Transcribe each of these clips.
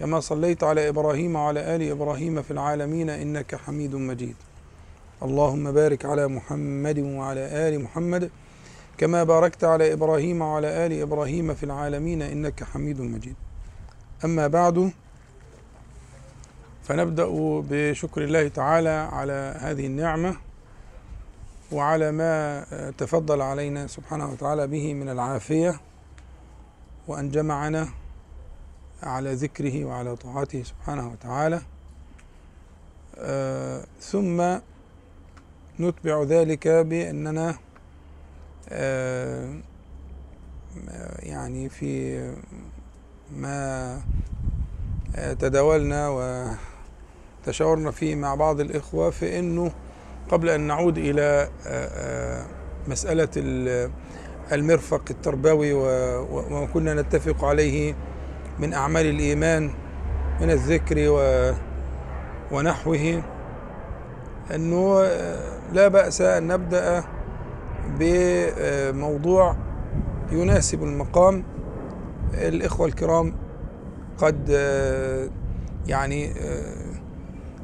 كما صليت على إبراهيم وعلى آل إبراهيم في العالمين إنك حميد مجيد. اللهم بارك على محمد وعلى آل محمد كما باركت على إبراهيم وعلى آل إبراهيم في العالمين إنك حميد مجيد. أما بعد فنبدأ بشكر الله تعالى على هذه النعمة وعلى ما تفضل علينا سبحانه وتعالى به من العافية وأن جمعنا على ذكره وعلى طاعته سبحانه وتعالى. آه ثم نتبع ذلك بأننا آه يعني في ما تداولنا وتشاورنا فيه مع بعض الإخوة في أنه قبل أن نعود إلى آه مسألة المرفق التربوي وما كنا نتفق عليه من أعمال الإيمان من الذكر و ونحوه أنه لا بأس أن نبدأ بموضوع يناسب المقام. الإخوة الكرام قد يعني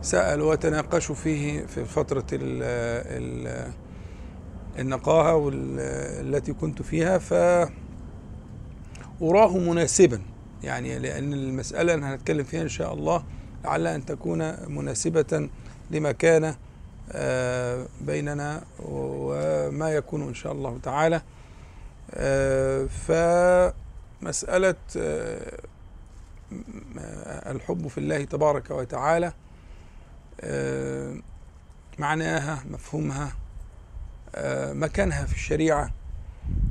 سألوا وتناقشوا فيه في فترة النقاهة التي كنت فيها فأراه مناسبا. يعني لأن المسألة اللي هنتكلم فيها إن شاء الله لعل أن تكون مناسبة لما كان بيننا وما يكون إن شاء الله تعالى. فمسألة الحب في الله تبارك وتعالى معناها مفهومها مكانها في الشريعة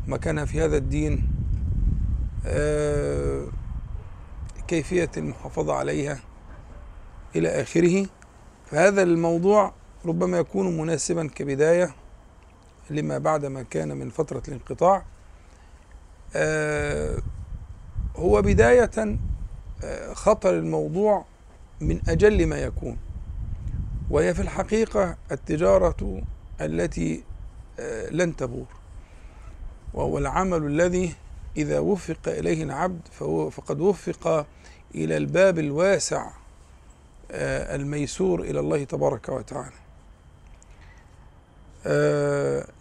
مكانها في هذا الدين كيفية المحافظة عليها إلى آخره. فهذا الموضوع ربما يكون مناسبا كبداية لما بعد ما كان من فترة الانقطاع. هو بداية خطر الموضوع من أجل ما يكون وهي في الحقيقة التجارة التي لن تبور وهو العمل الذي إذا وفق إليه العبد فهو فقد وفق إلى الباب الواسع الميسور إلى الله تبارك وتعالى.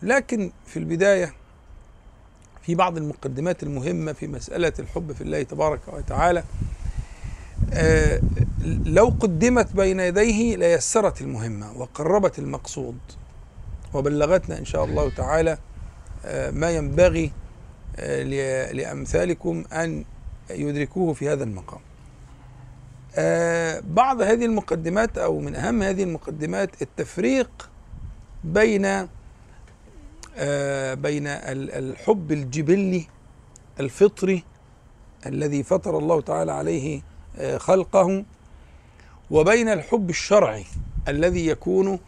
لكن في البداية في بعض المقدمات المهمة في مسألة الحب في الله تبارك وتعالى لو قدمت بين يديه ليسرت المهمة وقربت المقصود وبلغتنا إن شاء الله تعالى ما ينبغي لأمثالكم أن يدركوه في هذا المقام. بعض هذه المقدمات أو من أهم هذه المقدمات التفريق بين بين الحب الجبلي الفطري الذي فطر الله تعالى عليه خلقه وبين الحب الشرعي الذي يكون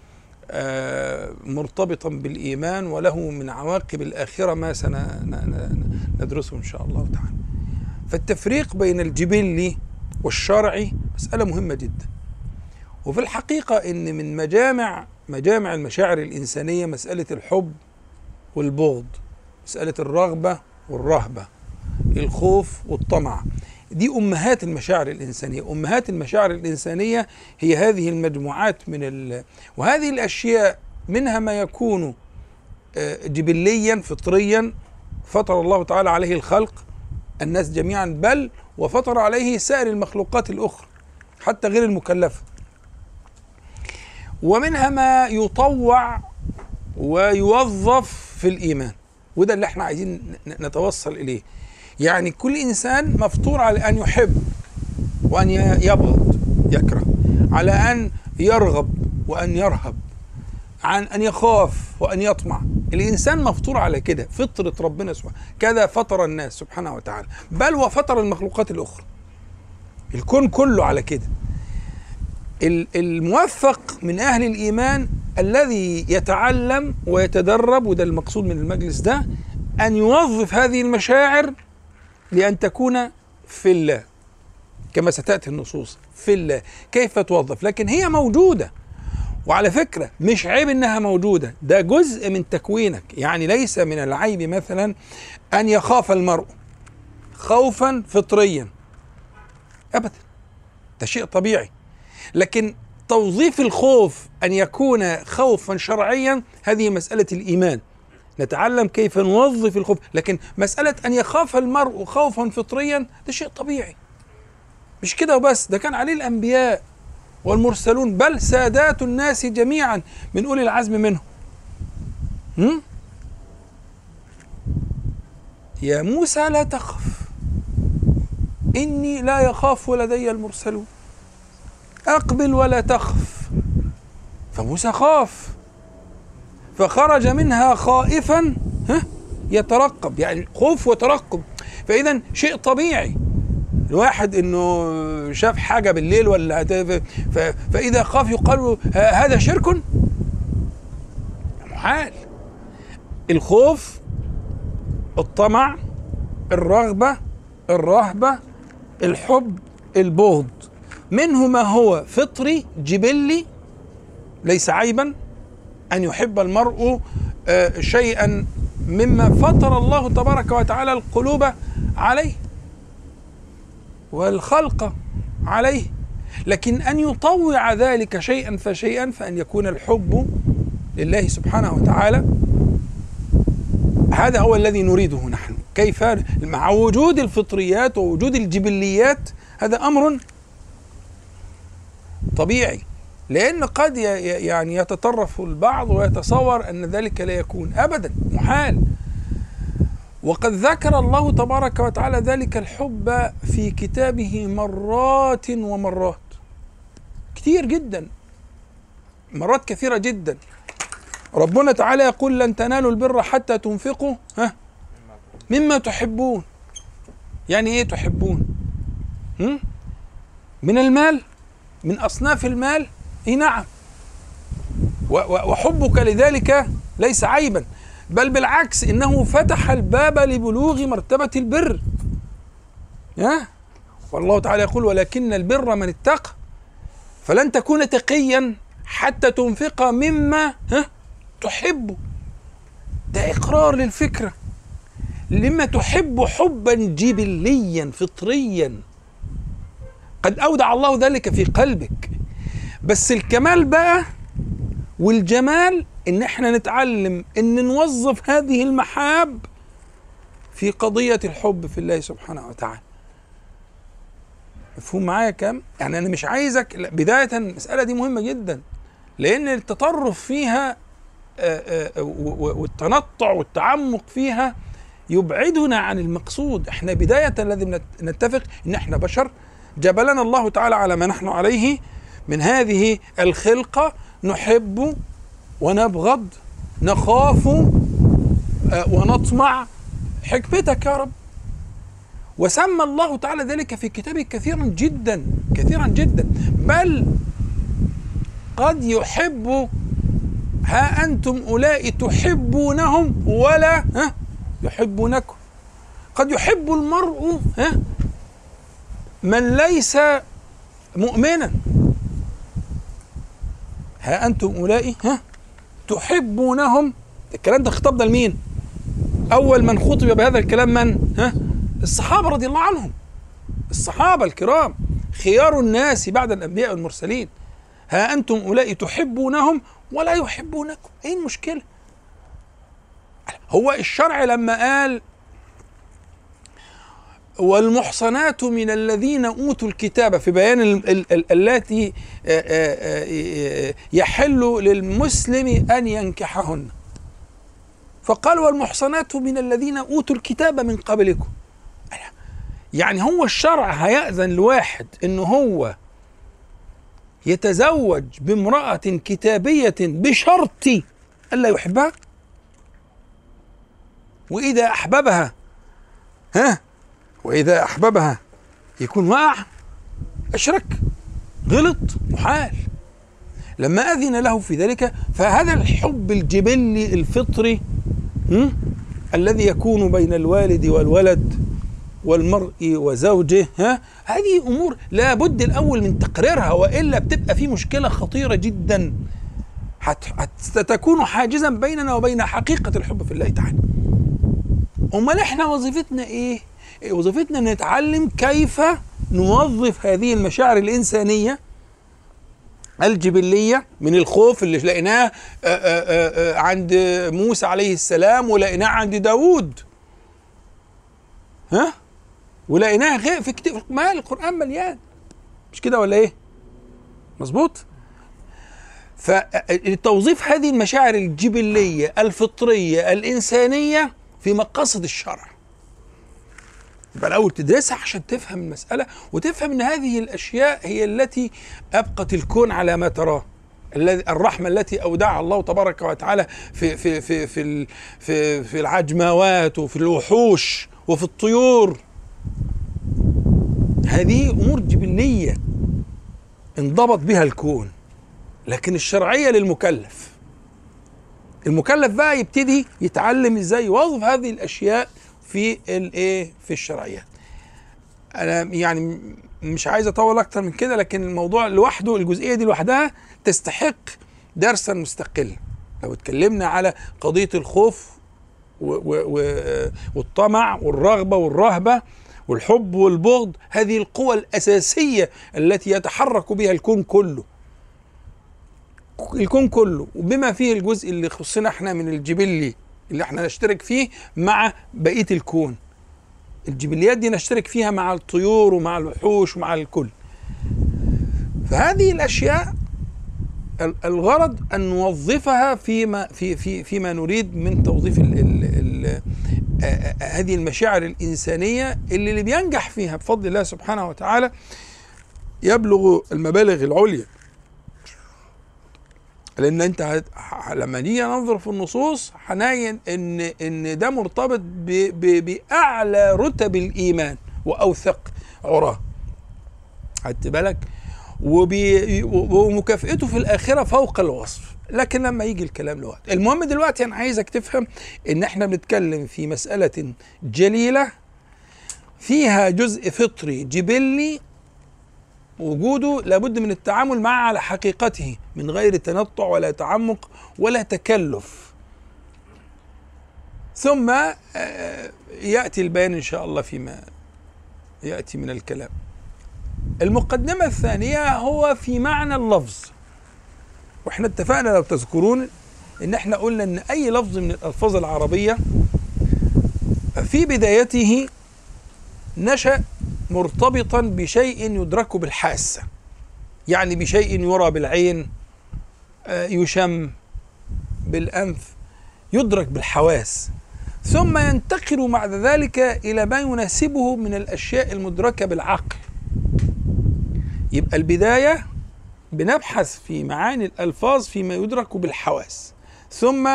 مرتبطا بالإيمان وله من عواقب الآخرة ما سندرسه إن شاء الله تعالى. فالتفريق بين الجبلي والشرعي مسألة مهمة جدا. وفي الحقيقة إن من مجامع مجامع المشاعر الإنسانية مسألة الحب والبغض مسألة الرغبة والرهبة الخوف والطمع. دي أمهات المشاعر الإنسانية. أمهات المشاعر الإنسانية هي هذه المجموعات من ال... وهذه الأشياء منها ما يكون جبليا فطريا فطر الله تعالى عليه الخلق الناس جميعا بل وفطر عليه سائر المخلوقات الأخرى حتى غير المكلفة. ومنها ما يطوع ويوظف في الإيمان. وده اللي إحنا عايزين نتوصل إليه. يعني كل إنسان مفطور على أن يحب وأن يبغض يكره على أن يرغب وأن يرهب عن أن يخاف وأن يطمع. الإنسان مفطور على كده فطرة ربنا سبحانه كذا فطر الناس سبحانه وتعالى. بل وفطر المخلوقات الأخرى. الكون كله على كده. الموفق من أهل الإيمان الذي يتعلم ويتدرب وده المقصود من المجلس ده أن يوظف هذه المشاعر لأن تكون في الله كما ستأتي النصوص في الله. كيف توظف؟ لكن هي موجودة. وعلى فكرة مش عيب إنها موجودة. ده جزء من تكوينك. يعني ليس من العيب مثلا أن يخاف المرء خوفا فطريا. ابدا. ده شيء طبيعي. لكن توظيف الخوف أن يكون خوفا شرعيا هذه مسألة الإيمان. نتعلم كيف نوظف الخوف. لكن مسألة أن يخاف المرء خوفا فطريا ده شيء طبيعي. مش كده وبس ده كان عليه الأنبياء والمرسلون. بل سادات الناس جميعا من أولي العزم منهم. هم؟ يا موسى لا تخف إني لا يخاف لدي المرسلون. أقبل ولا تخف. فموسى خاف. فخرج منها خائفا ها يترقب يعني خوف وترقب. فإذا شيء طبيعي. الواحد إنه شاف حاجة بالليل ولا فإذا خاف يقال هذا شرك؟ محال. الخوف الطمع الرغبة الرهبة الحب البغض. منه ما هو فطري جبلي ليس عيبا. أن يحب المرء شيئا مما فطر الله تبارك وتعالى القلوب عليه والخلق عليه. لكن أن يطوع ذلك شيئا فشيئا فأن يكون الحب لله سبحانه وتعالى. هذا هو الذي نريده نحن. كيف؟ مع وجود الفطريات ووجود الجبليات هذا أمر طبيعي. لأن قد يعني يتطرف البعض ويتصور أن ذلك لا يكون ابدا محال. وقد ذكر الله تبارك وتعالى ذلك الحب في كتابه مرات ومرات. كثير جدا مرات كثيرة جدا. ربنا تعالى يقول لن تنالوا البر حتى تنفقوا ها؟ مما تحبون. يعني إيه تحبون؟ من المال؟ من أصناف المال؟ إي نعم. وحبك لذلك ليس عيبا بل بالعكس إنه فتح الباب لبلوغ مرتبة البر. ها؟ والله تعالى يقول ولكن البر من اتقى فلن تكون تقيا حتى تنفق مما ها؟ تحب. ده إقرار للفكرة. لما تحب حبا جبليا فطريا. قد أودع الله ذلك في قلبك. بس الكمال بقى والجمال إن إحنا نتعلم إن نوظف هذه المحاب في قضية الحب في الله سبحانه وتعالى مفهوم معايا كام؟ يعني أنا مش عايزك بداية المسألة دي مهمة جدا لأن التطرف فيها والتنطع والتعمق فيها يبعدنا عن المقصود إحنا بداية الذي نتفق إن إحنا بشر جبلنا الله تعالى على ما نحن عليه من هذه الخلقة نحب ونبغض نخاف ونطمع. حكمتك يا رب. وسمى الله تعالى ذلك في كتابه كثيرا جدا كثيرا جدا. بل قد يحب ها أنتم أولئك تحبونهم ولا ها يحبونكم قد يحب المرء ها من ليس مؤمنا. ها أنتم أولئك ها تحبونهم الكلام ده خطاب ده لمين؟ أول من خطب بهذا الكلام من؟ ها؟ الصحابة رضي الله عنهم الصحابة الكرام خيار الناس بعد الأنبياء والمرسلين ها أنتم أولئك تحبونهم ولا يحبونكم إيه المشكلة؟ هو الشرع لما قال والمحصنات من الذين أوتوا الكتاب في بيان التي يحل للمسلم أن ينكحهن. فقال والمحصنات من الذين أوتوا الكتاب من قبلكم. يعني هو الشرع هيأذن لواحد إنه هو يتزوج بامرأة كتابية بشرط ألا يحبها؟ وإذا أحببها ها؟ وإذا أحببها يكون وقع أشرك غلط محال. لما أذن له في ذلك فهذا الحب الجبلي الفطري الذي يكون بين الوالد والولد والمرء وزوجه ها؟ هذه أمور لابد الأول من تقريرها وإلا بتبقى في مشكلة خطيرة جدا. ستكون حاجزا بيننا وبين حقيقة الحب في الله تعالى. أمال إحنا وظيفتنا إيه؟ وظيفتنا نتعلم كيف نوظف هذه المشاعر الإنسانية الجبلية من الخوف اللي لقيناه عند موسى عليه السلام ولقيناه عند داود ها ولقيناها غير في كتير ما القرآن مليان مش كده ولا إيه؟ مظبوط؟ فتوظيف هذه المشاعر الجبلية الفطرية الإنسانية في مقاصد الشرع يبقى الأول تدرسها عشان تفهم المسألة وتفهم أن هذه الأشياء هي التي أبقت الكون على ما تراه. الذي الرحمة التي أودعها الله تبارك وتعالى في في في في في, في العجموات وفي الوحوش وفي الطيور. هذه أمور جبلية انضبط بها الكون لكن الشرعية للمكلف. المكلف بقى يبتدي يتعلم إزاي يوظف هذه الأشياء في الايه في الشرعيات أنا يعني مش عايز أطول أكتر من كده لكن الموضوع لوحده الجزئية دي لوحدها تستحق درسا مستقلا لو اتكلمنا على قضية الخوف والطمع والرغبة والرهبة والحب والبغض هذه القوى الأساسية التي يتحرك بها الكون كله. الكون كله. وبما فيه الجزء اللي خصنا إحنا من الجبلي اللي إحنا نشترك فيه مع بقية الكون. الجبليات دي نشترك فيها مع الطيور ومع الوحوش ومع الكل. فهذه الأشياء الغرض أن نوظفها فيما في في فيما نريد من توظيف ال ال ال هذه المشاعر الإنسانية اللي اللي بينجح فيها بفضل الله سبحانه وتعالى يبلغ المبالغ العليا. لأن أنت لما نيجي ننظر في النصوص هنلاقي ان إن ده مرتبط بأعلى رتب الإيمان وأوثق عراه. خدت بالك؟ ومكافئته في الآخرة فوق الوصف. لكن لما يجي الكلام لوقت. المهم دلوقتي أنا عايزك تفهم إن إحنا بنتكلم في مسألة جليلة فيها جزء فطري جبلي وجوده لابد من التعامل معه على حقيقته من غير تنطع ولا تعمق ولا تكلف. ثم آه، يأتي البيان إن شاء الله فيما يأتي من الكلام. المقدمة الثانية هو في معنى اللفظ. وإحنا اتفقنا لو تذكرون إن إحنا قلنا إن أي لفظ من الألفاظ العربية في بدايته نشأ مرتبطا بشيء يدرك بالحاسه يعني بشيء يرى بالعين آه، يشم بالأنف يدرك بالحواس. ثم ينتقل بعد ذلك إلى ما يناسبه من الأشياء المدركة بالعقل. يبقى البداية بنبحث في معاني الألفاظ فيما يدرك بالحواس. ثم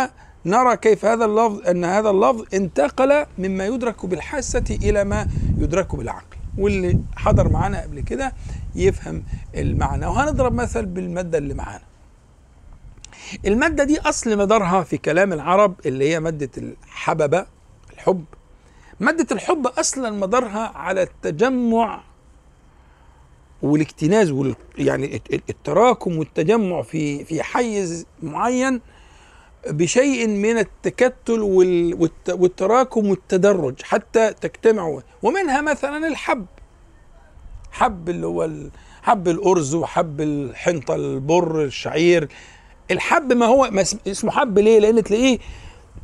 نرى كيف هذا اللفظ أن هذا اللفظ انتقل مما يدرك بالحاسة إلى ما يدرك بالعقل. واللي حضر معانا قبل كده يفهم المعنى. وهنضرب مثل بالمادة اللي معانا. المادة دي أصل مدارها في كلام العرب اللي هي مادة الحببة الحب. مادة الحب أصلا مدارها على التجمع والاكتناز وال يعني التراكم والتجمع في في حيز معين بشيء من التكتل والتراكم والتدرج حتى تجتمعوا ومنها مثلا الحب. حب اللي هو حب الأرز وحب الحنطة البر الشعير. الحب ما هو اسمه حب ليه؟ لأن تلاقيه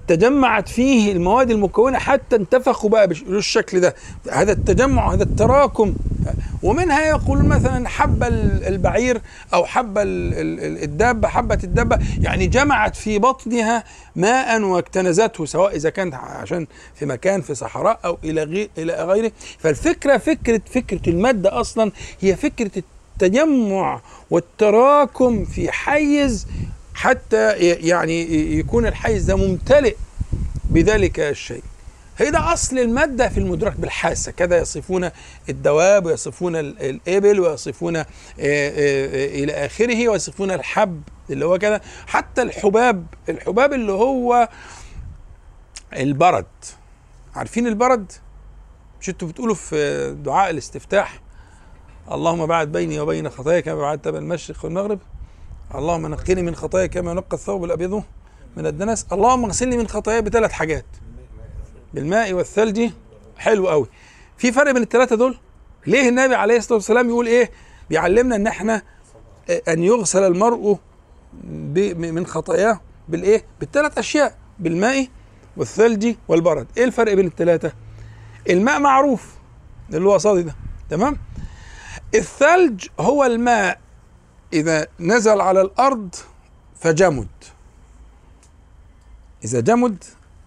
تجمعت فيه المواد المكونة حتى انتفخوا بقى بالشكل ده. هذا التجمع هذا التراكم. ومنها يقول مثلا حب البعير أو حب الدابة حبة الدابة. يعني جمعت في بطنها ماء واكتنزته سواء إذا كانت عشان في مكان في صحراء أو إلى إلى غيره. فالفكرة فكرة فكرة المادة أصلا هي فكرة التجمع والتراكم في حيز حتى يعني يكون الحيز ده ممتلئ بذلك الشيء. هي ده أصل المادة في المدرك بالحاسة. كذا يصفون الدواب ويصفون ال- الإبل ويصفون آه، آه، آه، إلى آخره ويصفون الحب اللي هو كده حتى الحباب الحباب اللي هو البرد. عارفين البرد؟ مش أنتوا بتقولوا في دعاء الاستفتاح؟ اللهم بعد بيني وبين خطاياي كما بعدت بين المشرق والمغرب. اللهم نقني من خطاياي كما ينقى الثوب الأبيض من الدنس. اللهم اغسلني من خطاياي بثلاث حاجات. بالماء والثلج. حلو قوي. في فرق بين الثلاثه دول؟ ليه النبي عليه الصلاة والسلام يقول إيه؟ بيعلمنا إن إحنا آه، أن يغسل المرء من خطاياه بالإيه؟ بالثلاث أشياء. بالماء والثلج والبرد. إيه الفرق بين الثلاثه الماء معروف. اللي هو صادي ده. تمام؟ الثلج هو الماء إذا نزل على الأرض فجمد. إذا جمد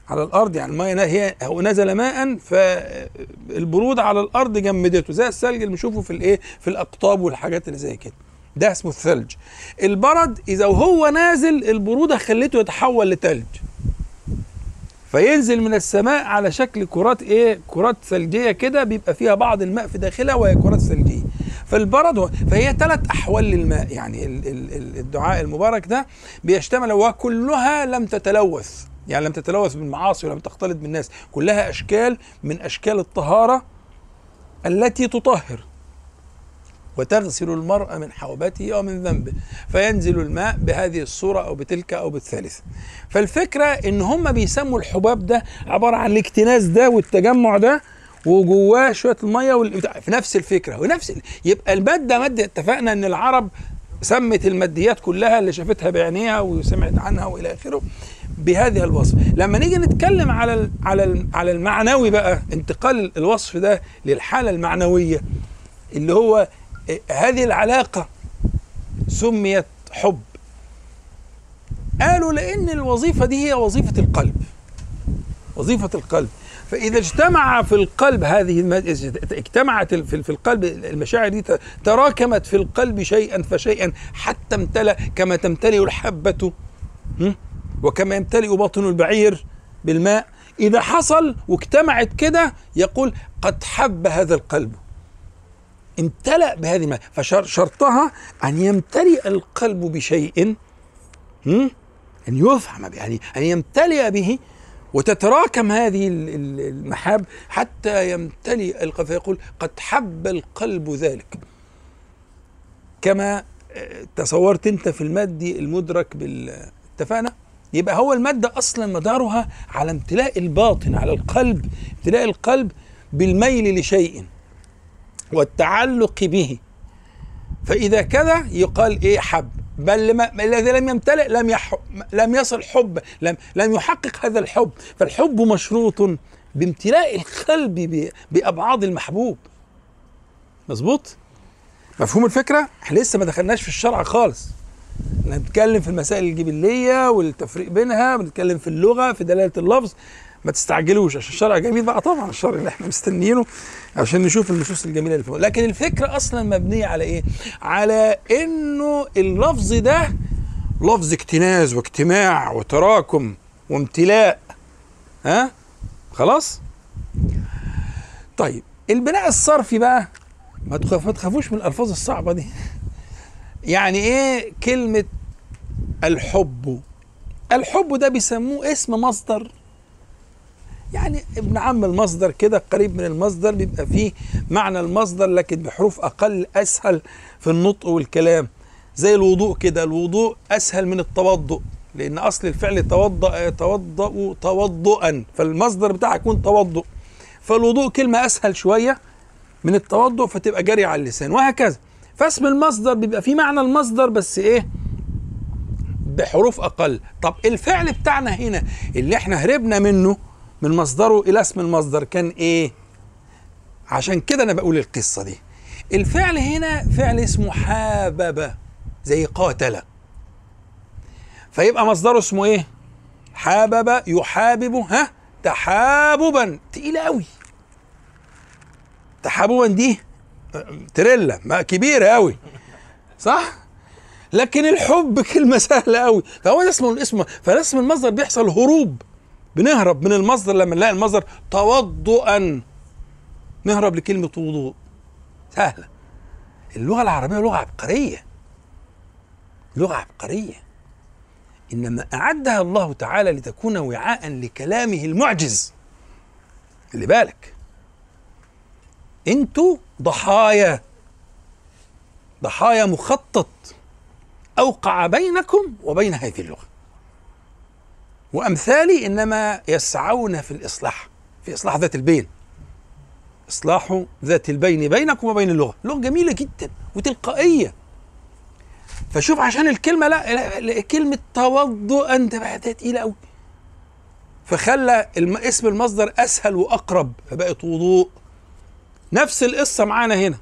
على الأرض يعني الماء هي هو نزل ماء فالبروده على الأرض جمدته زي الثلج اللي بنشوفه في الإيه في الأقطاب والحاجات اللي زي كده. ده اسمه الثلج. البرد إذا وهو نازل البرودة خلته يتحول لثلج فينزل من السماء على شكل كرات إيه كرات ثلجية كده بيبقى فيها بعض الماء في داخلها وهي كرات ثلجية. فالبرد فهي ثلاث أحوال للماء يعني ال- ال- ال- الدعاء المبارك ده بيشتمل وكلها لم تتلوث. يعني لم تتلوث بالمعاصي ولم تختلط بالناس كلها أشكال من أشكال الطهارة التي تطهر. وتغسل المرء من حوبته أو من ذنبه. فينزل الماء بهذه الصورة أو بتلك أو بالثالثه فالفكرة إن هم بيسموا الحباب ده عبارة عن الاكتناز ده والتجمع ده وجواه شوية المية وال... في نفس الفكرة ونفس يبقى المادة مادة اتفقنا إن العرب سمت الماديات كلها اللي شافتها بعينيها وسمعت عنها وإلى آخره بهذه الوصف. لما نيجي نتكلم على على على المعنوي بقى انتقال الوصف ده للحالة المعنوية اللي هو إيه، هذه العلاقة سميت حب. قالوا لأن الوظيفة دي هي وظيفة القلب. وظيفة القلب. فإذا اجتمع في القلب هذه. اجتمعت في القلب المشاعر دي تراكمت في القلب شيئا فشيئا حتى امتلأ كما تمتلئ الحبة? وكما يمتلئ باطن البعير بالماء إذا حصل واجتمعت كده يقول قد حب هذا القلب امتلأ بهذه الماء فشرطها أن يمتلئ القلب بشيء? أن يفهم به يعني أن يمتلئ به وتتراكم هذه ال- ال- المحاب حتى يمتلئ القلب فيقول قد حب القلب ذلك. كما آه، تصورت انت في المادي المدرك بال اتفقنا يبقى هو المادة أصلا مدارها على امتلاء الباطن على القلب امتلاء القلب بالميل لشيء والتعلق به. فإذا كذا يقال إيه حب. بل لما الذي لم يمتلئ لم يح لم يصل حب لم لم يحقق هذا الحب. فالحب مشروط بامتلاء القلب بأبعاد المحبوب. مظبوط؟ مفهوم الفكرة؟ إحنا لسه ما دخلناش في الشرع خالص. إحنا بنتكلم في المسائل الجبلية والتفريق بينها بنتكلم في اللغة في دلالة اللفظ. ما تستعجلوش عشان الشرع جميل بقى طبعا الشرع اللي إحنا مستنيينه عشان نشوف النصوص الجميلة اللي فيه لكن الفكرة أصلا مبنية على إيه؟ على إنه اللفظ ده لفظ اكتناز واجتماع وتراكم وامتلاء. ها؟ خلاص؟ طيب البناء الصرفي بقى ما تخاف ما تخافوش من الألفاظ الصعبة دي. يعني إيه كلمة الحب؟ الحب ده بيسموه اسم مصدر يعني ابن عم المصدر كده قريب من المصدر بيبقى فيه معنى المصدر لكن بحروف أقل أسهل في النطق والكلام. زي الوضوء كده الوضوء أسهل من التوضؤ لأن أصل الفعل توضأ يتوضأ توضؤا فالمصدر بتاعه يكون توضؤ. فالوضوء كلمة أسهل شوية من التوضؤ فتبقى جاريه على اللسان وهكذا. فاسم المصدر بيبقى فيه معنى المصدر بس إيه؟ بحروف أقل. طب الفعل بتاعنا هنا اللي إحنا هربنا منه من مصدره إلى اسم المصدر كان إيه؟ عشان كده أنا بقول القصة دي. الفعل هنا فعل اسمه حابب زي قاتل فيبقى مصدره اسمه إيه؟ حابب يحابب ها؟ تحاببا. تقيلة قوي تحاببا دي تريلا كبيرة قوي صح؟ لكن الحب كلمة سهلة قوي فهو ده اسمه الاسم فاسم المصدر بيحصل هروب. بنهرب من المصدر لما نلاقي المصدر توضؤا. نهرب لكلمة وضوء. سهلة. اللغة العربية لغة عبقرية. لغة عبقرية. إنما أعدها الله تعالى لتكون وعاء لكلامه المعجز. اللي بالك. أنتوا ضحايا. ضحايا مخطط. أوقع بينكم وبين هذه اللغة. وأمثالي إنما يسعون في الإصلاح في إصلاح ذات البين. إصلاح ذات البين بينكم وبين اللغة. لغة جميلة جدا وتلقائية. فشوف عشان الكلمة لا, كلمة توضؤ أنت بقى تقيلة أوي. فخلى اسم المصدر أسهل وأقرب فبقت وضوء. نفس القصة معانا هنا.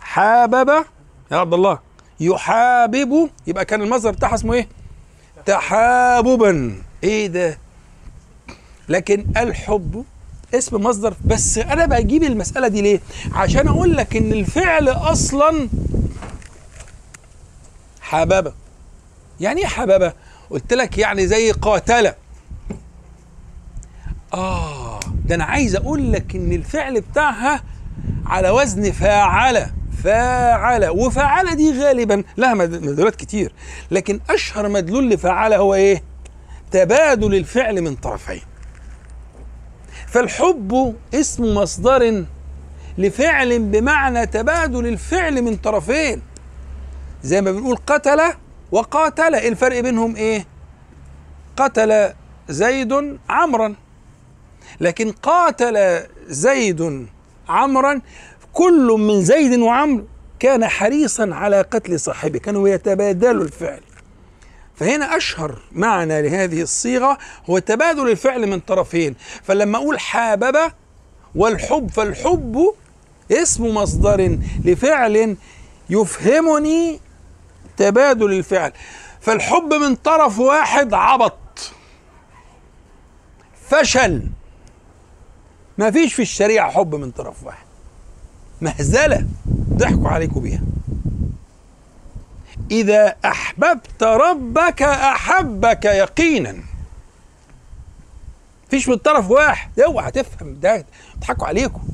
حابب يا عبد الله يحابب يبقى كان المصدر بتاعها اسمه إيه؟ تحاببا إيه ده؟ لكن الحب اسم مصدر بس أنا بجيب المسألة دي ليه؟ عشان أقول لك إن الفعل أصلا حبابة يعني إيه حبابة؟ قلت لك يعني زي قاتلة آه ده أنا عايز أقول لك إن الفعل بتاعها على وزن فاعل فاعل وفاعل دي غالبا لها مد- مدلولات كتير. لكن أشهر مدلول لفاعل هو إيه؟ تبادل الفعل من طرفين. فالحب اسم مصدر لفعل بمعنى تبادل الفعل من طرفين. زي ما بنقول قتل وقاتل. إيه الفرق بينهم إيه؟ قتل زيد عمرا. لكن قاتل زيد عمرا كل من زيد وعمرو كان حريصا على قتل صاحبه كانوا يتبادلوا الفعل. فهنا أشهر معنى لهذه الصيغة هو تبادل الفعل من طرفين. فلما أقول حابب والحب فالحب اسم مصدر لفعل يفهمني تبادل الفعل. فالحب من طرف واحد عبط. فشل. ما فيش في الشريعة حب من طرف واحد. مهزلة ضحكوا عليكم بيها. إذا أحببت ربك أحبك يقينا. فيش من طرف واحد. اوعى تفهم ده بيضحكوا عليكم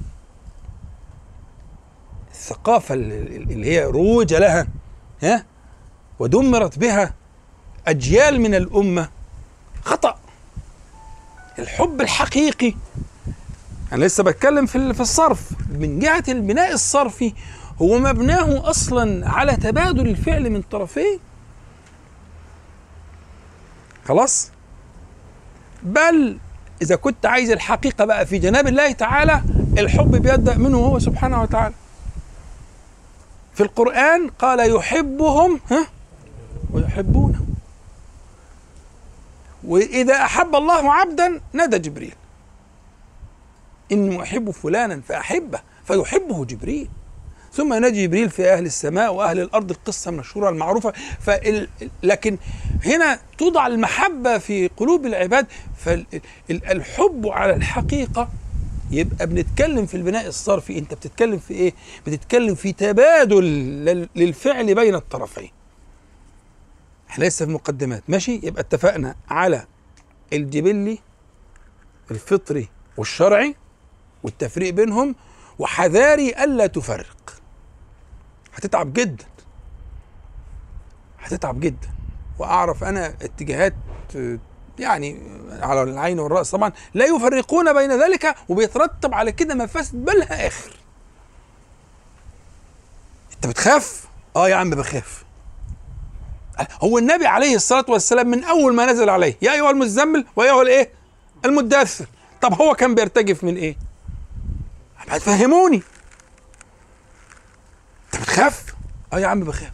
الثقافة اللي هي روج لها ها؟ ودمرت بها أجيال من الأمة. خطأ. الحب الحقيقي أنا لسه بتكلم في في الصرف. من جهة البناء الصرفي هو مبناه أصلا على تبادل الفعل من طرفين. خلاص؟ بل إذا كنت عايز الحقيقة بقى في جناب الله تعالى الحب بيبدأ منه هو سبحانه وتعالى. في القرآن قال يحبهم ها؟ ويحبونه. وإذا أحب الله عبدا نادى جبريل. إني أحب فلانا فأحبه فيحبه جبريل. ثم ينادي جبريل في أهل السماء وأهل الأرض القصة المشهورة المعروفة. فال... لكن هنا توضع المحبة في قلوب العباد فالحب على الحقيقة. يبقى بنتكلم في البناء الصرفي. أنت بتتكلم في إيه؟ بتتكلم في تبادل لل- للفعل بين الطرفين. إحنا لسه في مقدمات. ماشي؟ يبقى اتفقنا على الجبلي الفطري والشرعي. والتفريق بينهم وحذاري ألا تفرق. هتتعب جدا. هتتعب جدا. وأعرف أنا اتجاهات آه، يعني على العين والرأس طبعا لا يفرقون بين ذلك وبيترتب على كده مفاسد بلها آخر. أنت بتخاف؟ آه يا عم بخاف. هو النبي عليه الصلاة والسلام من أول ما نزل عليه يا أيها المزمل ويا ايها الإيه؟ المدثر. طب هو كان بيرتجف من إيه؟ هتفهموني. انت بتخاف؟ آه يا عم بخاف.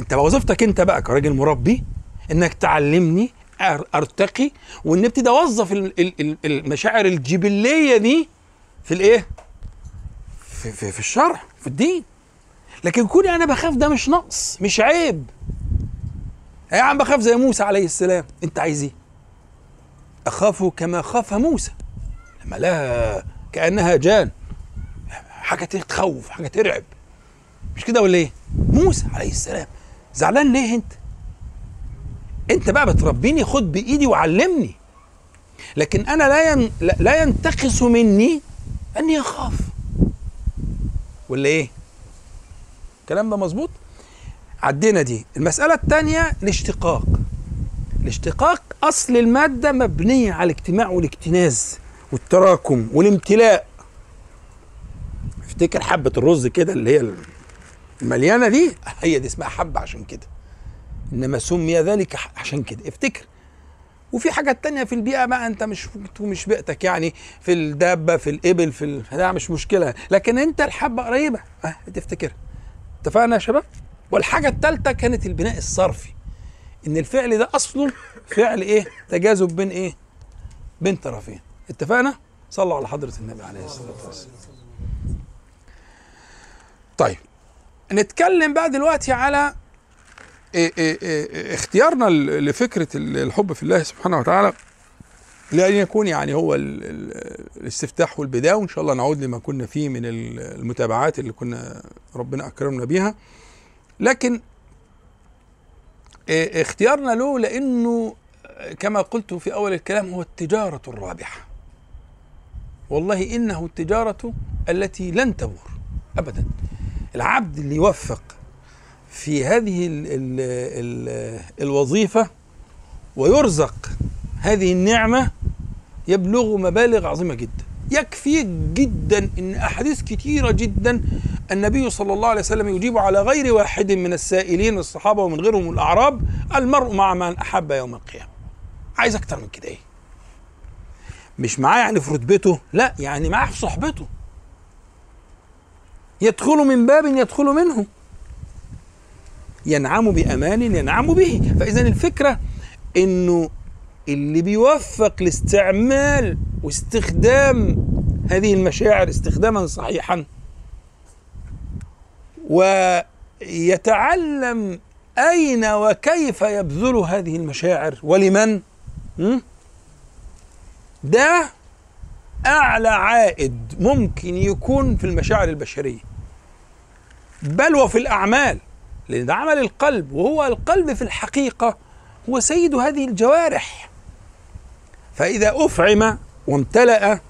انت وظيفتك انت بقى كراجل مربي انك تعلمني ارتقي وان ابتدي اوظف ال- ال- ال- المشاعر الجبلية دي في الايه؟ في, في, في الشرع في الدين. لكن كوني أنا بخاف ده مش نقص مش عيب. يا عم بخاف زي موسى عليه السلام. انت عايز إيه؟ اخاف كما خاف موسى. لها كأنها جان. حاجة تخوف حاجة ترعب. مش كده ولا إيه؟ موسى عليه السلام زعلان ليه أنت؟ أنت بقى بتربيني خد بإيدي وعلمني. لكن أنا لا ين... لا ينتقص مني اني اخاف ولا إيه؟ الكلام ده مظبوط؟ عدينا دي. المسألة الثانية الاشتقاق. الاشتقاق أصل المادة مبنية على الاجتماع والاكتناز والتراكم والامتلاء. افتكر حبة الرز كده اللي هي المليانة دي هي دي اسمها حبة عشان كده. إنما سمي ذلك عشان كده. افتكر. وفي حاجات تانية في البيئة بقى أنت مش مش بيئتك يعني في الدابة في الإبل في ال... ده مش مشكلة. لكن أنت الحبة قريبة. أه تفتكرها اتفقنا يا شباب؟ والحاجة الثالثة كانت البناء الصرفي. إن الفعل ده أصله فعل إيه؟ تجاذب بين إيه؟ بين طرفين. اتفقنا؟ صلوا على حضرة النبي عليه الصلاة والسلام. طيب نتكلم بقى دلوقتي على اختيارنا لفكرة الحب في الله سبحانه وتعالى لأن يكون يعني هو ال ال الاستفتاح والبداية وإن شاء الله نعود لما كنا فيه من المتابعات اللي كنا ربنا أكرمنا بيها. لكن اختيارنا له لأنه كما قلت في أول الكلام هو التجارة الرابحة. والله إنه التجارة التي لن تبور أبدا. العبد اللي يوفق في هذه ال ال ال الوظيفة ويرزق هذه النعمة يبلغ مبالغ عظيمة جدا. يكفي جدا إن أحاديث كثيرة جدا النبي صلى الله عليه وسلم يجيب على غير واحد من السائلين الصحابة ومن غيرهم الأعراب المرء مع من أحب يوم القيامة. عايز أكتر من كده إيه؟ مش معاه يعني في رتبته؟ لا يعني معاه في صحبته. يدخل من باب يدخل منه. ينعم بأمان ينعم به. فإذا الفكرة إنه اللي بيوفق لاستعمال واستخدام هذه المشاعر استخداما صحيحا ويتعلم أين وكيف يبذل هذه المشاعر ولمن؟ ده أعلى عائد ممكن يكون في المشاعر البشرية. بل وفي الأعمال لأن ده عمل القلب وهو القلب في الحقيقة هو سيد هذه الجوارح. فإذا أفعم وامتلأ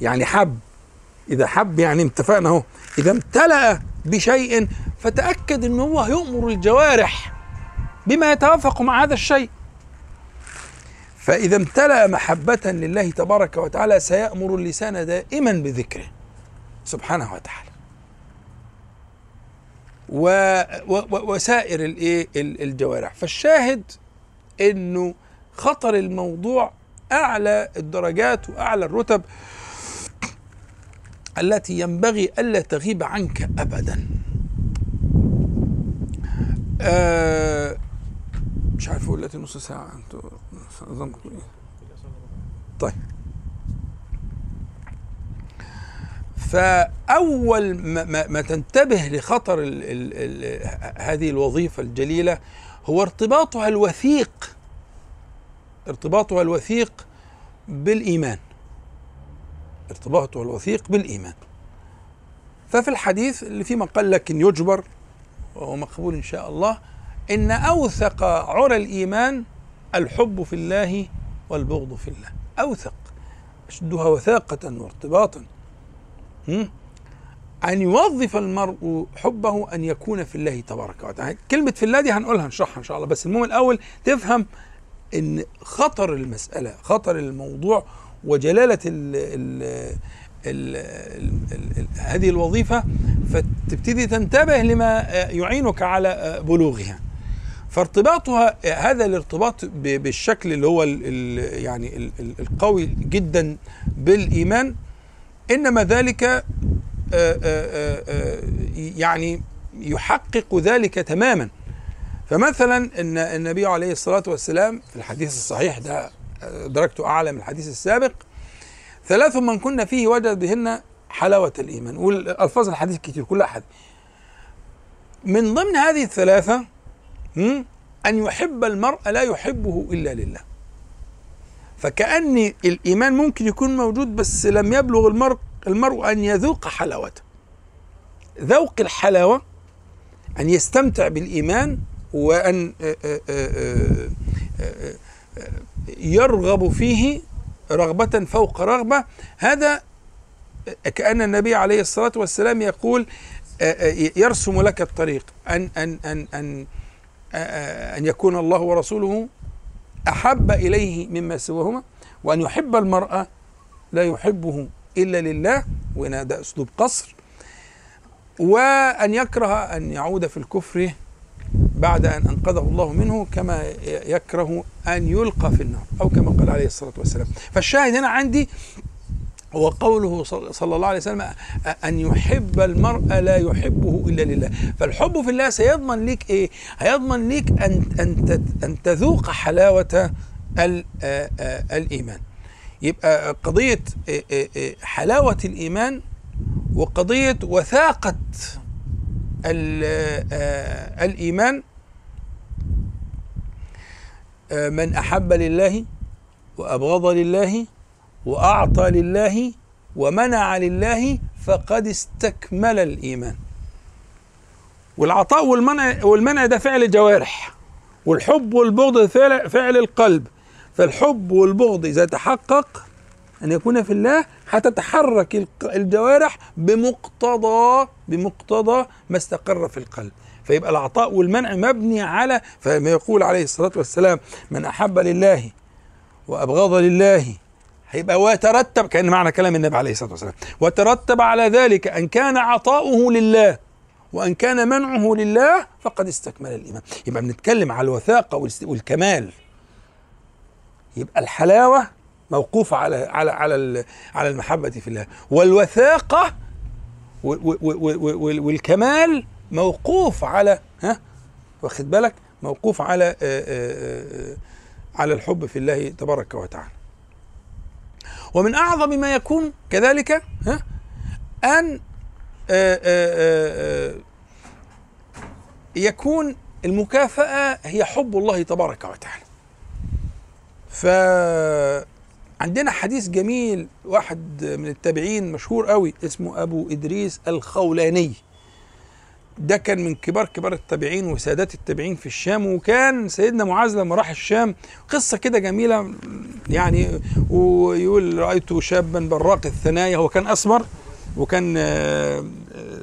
يعني حب إذا حب يعني اتفقنا أهو إذا امتلأ بشيء فتأكد أنه هو يؤمر الجوارح بما يتوافق مع هذا الشيء. فإذا امتلأ محبة لله تبارك وتعالى سيأمر اللسان دائما بذكره سبحانه وتعالى. و و وسائر الايه الجوارح. فالشاهد إنه خطر الموضوع أعلى الدرجات وأعلى الرتب التي ينبغي ألا تغيب عنك ابدا. آه مش عارف أقول دلوقتي نص ساعة أنتوا طيب. فأول ما, ما, ما تنتبه لخطر ال ال ال هذه الوظيفة الجليلة هو ارتباطها الوثيق ارتباطها الوثيق بالإيمان. ارتباطها الوثيق بالإيمان. ففي الحديث اللي فيه مقال لكن يجبر وهو مقبول إن شاء الله إن أوثق عرى الإيمان الحب في الله والبغض في الله. أوثق. أشدها وثاقة وارتباطا. أن يوظف المرء حبه أن يكون في الله تبارك وتعالى. كلمة في الله دي هنقولها نشرحها إن شاء الله. بس المهم الأول تفهم أن خطر المسألة خطر الموضوع وجلالة ال ال ال ال ال هذه الوظيفة فتبتدي تنتبه لما يعينك على بلوغها. فارتباطها هذا الارتباط بالشكل اللي هو يعني القوي جدا بالإيمان إنما ذلك يعني يحقق ذلك تماما. فمثلا إن النبي عليه الصلاة والسلام في الحديث الصحيح ده درجته اعلى من الحديث السابق ثلاث من كنا فيه وجد بهن حلاوة الإيمان. والألفاظ الحديث كتير كل أحد. من ضمن هذه الثلاثة أن يحب المرء لا يحبه إلا لله. فكأن الإيمان ممكن يكون موجود بس لم يبلغ المرء المرء أن يذوق حلاوته. ذوق الحلاوة أن يستمتع بالإيمان وأن يرغب فيه رغبة فوق رغبة. هذا كأن النبي عليه الصلاة والسلام يقول يرسم لك الطريق. أن أن أن أن أن يكون الله ورسوله أحب إليه مما سواهما وأن يحب المرأة لا يحبه إلا لله وهنا ده أسلوب قصر وأن يكره أن يعود في الكفر بعد أن أنقذه الله منه كما يكره أن يلقى في النار أو كما قال عليه الصلاة والسلام فالشاهد هنا عندي هو قوله صلى الله عليه وسلم أن يحب المرء لا يحبه إلا لله. فالحب في الله سيضمن لك إيه؟ هيضمن لك أن, أن, أن تذوق حلاوة الإيمان. يبقى قضية حلاوة الإيمان وقضية وثاقة الإيمان من أحب لله وأبغض لله وأعطى لله ومنع لله فقد استكمل الإيمان. والعطاء والمنع والمنع ده فعل جوارح والحب والبغض فعل فعل القلب. فالحب والبغض إذا تحقق أن يكون في الله هتتحرك الجوارح بمقتضى بمقتضى ما استقر في القلب. فيبقى العطاء والمنع مبني على فما يقول عليه الصلاة والسلام من أحب لله وأبغض لله هيبقى ويترتب كأن معنى كلام النبي عليه الصلاة والسلام. وترتب على ذلك أن كان عطاؤه لله وأن كان منعه لله فقد استكمل الإيمان. يبقى بنتكلم على الوثاقة والكمال. يبقى الحلاوة موقوفة على على على على المحبة في الله. والوثاقة والكمال موقوف على ها؟ واخد بالك؟ موقوف على على الحب في الله تبارك وتعالى. ومن أعظم ما يكون كذلك ها أن آآ آآ يكون المكافأة هي حب الله تبارك وتعالى. فعندنا حديث جميل واحد من التابعين مشهور قوي اسمه أبو إدريس الخولاني. ده كان من كبار كبار التابعين وسادات التابعين في الشام وكان سيدنا معاذ لما راح الشام قصة كده جميلة يعني ويقول رأيت شابا براق الثنايا هو كان أسمر وكان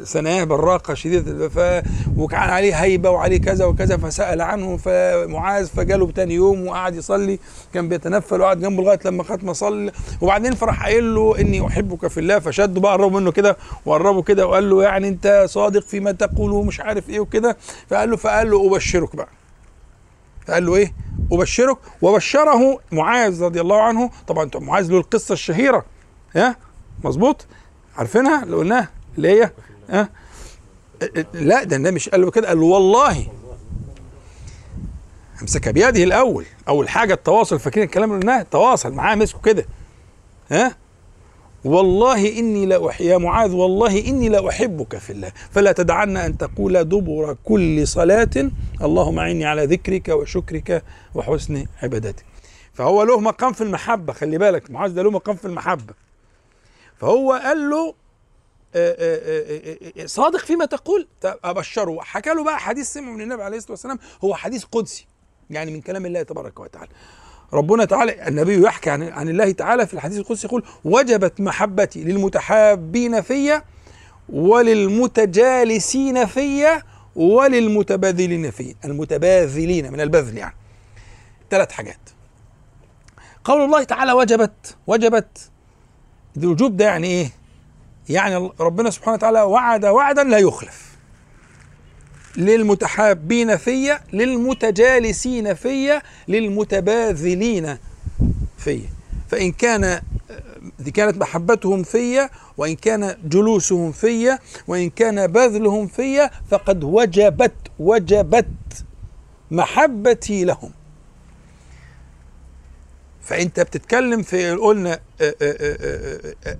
ثناياه براقة شديدة ف وكان عليه هيبة وعليه كذا وكذا فسأل عنه فمعاذ فجاله تاني يوم وقعد يصلي كان بيتنفل وقعد جنبه لغاية لما ختم صلي وبعدين فراح قايل له إني أحبك في الله فشده بقى قربه منه كده وقربه كده وقال له يعني أنت صادق فيما تقول ومش عارف إيه وكده فقال له فقال له أبشرك بقى. فقال له إيه؟ أبشرك وبشره معاذ رضي الله عنه. طبعا معاذ له القصة الشهيرة ها؟ مظبوط؟ عارفينها؟ اللي قلناها؟ اللي هي ها لا ده النبي مش قال كده قال له والله. امسكها بيده الأول. أول حاجة التواصل فاكرين الكلام اللي قلناه؟ تواصل معاه مسكه كده. ها والله إني لا. يا معاذ والله إني لا أحبك في الله. فلا تدعن أن تقول دبر كل صلاة اللهم اعني على ذكرك وشكرك وحسن عبادتك. فهو له مقام في المحبة خلي بالك معاذ ده له مقام في المحبة. فهو قال له صادق فيما تقول. أبشره. حكى له بقى حديث سمعه من النبي عليه الصلاة والسلام. هو حديث قدسي يعني من كلام الله تبارك وتعالى. ربنا تعالى النبي يحكي عن عن الله تعالى في الحديث القدسي يقول وجبت محبتي للمتحابين في وللمتجالسين في وللمتباذلين في. المتباذلين من البذل يعني. ثلاث حاجات. قول الله تعالى وجبت وجبت. الوجوب ده يعني إيه؟ يعني ربنا سبحانه وتعالى وعد وعدا لا يخلف. للمتحابين في للمتجالسين في للمتباذلين في. فإن كان دي كانت محبتهم في وإن كان جلوسهم في وإن كان بذلهم في فقد وجبت وجبت محبتي لهم. فأنت بتتكلم في قلنا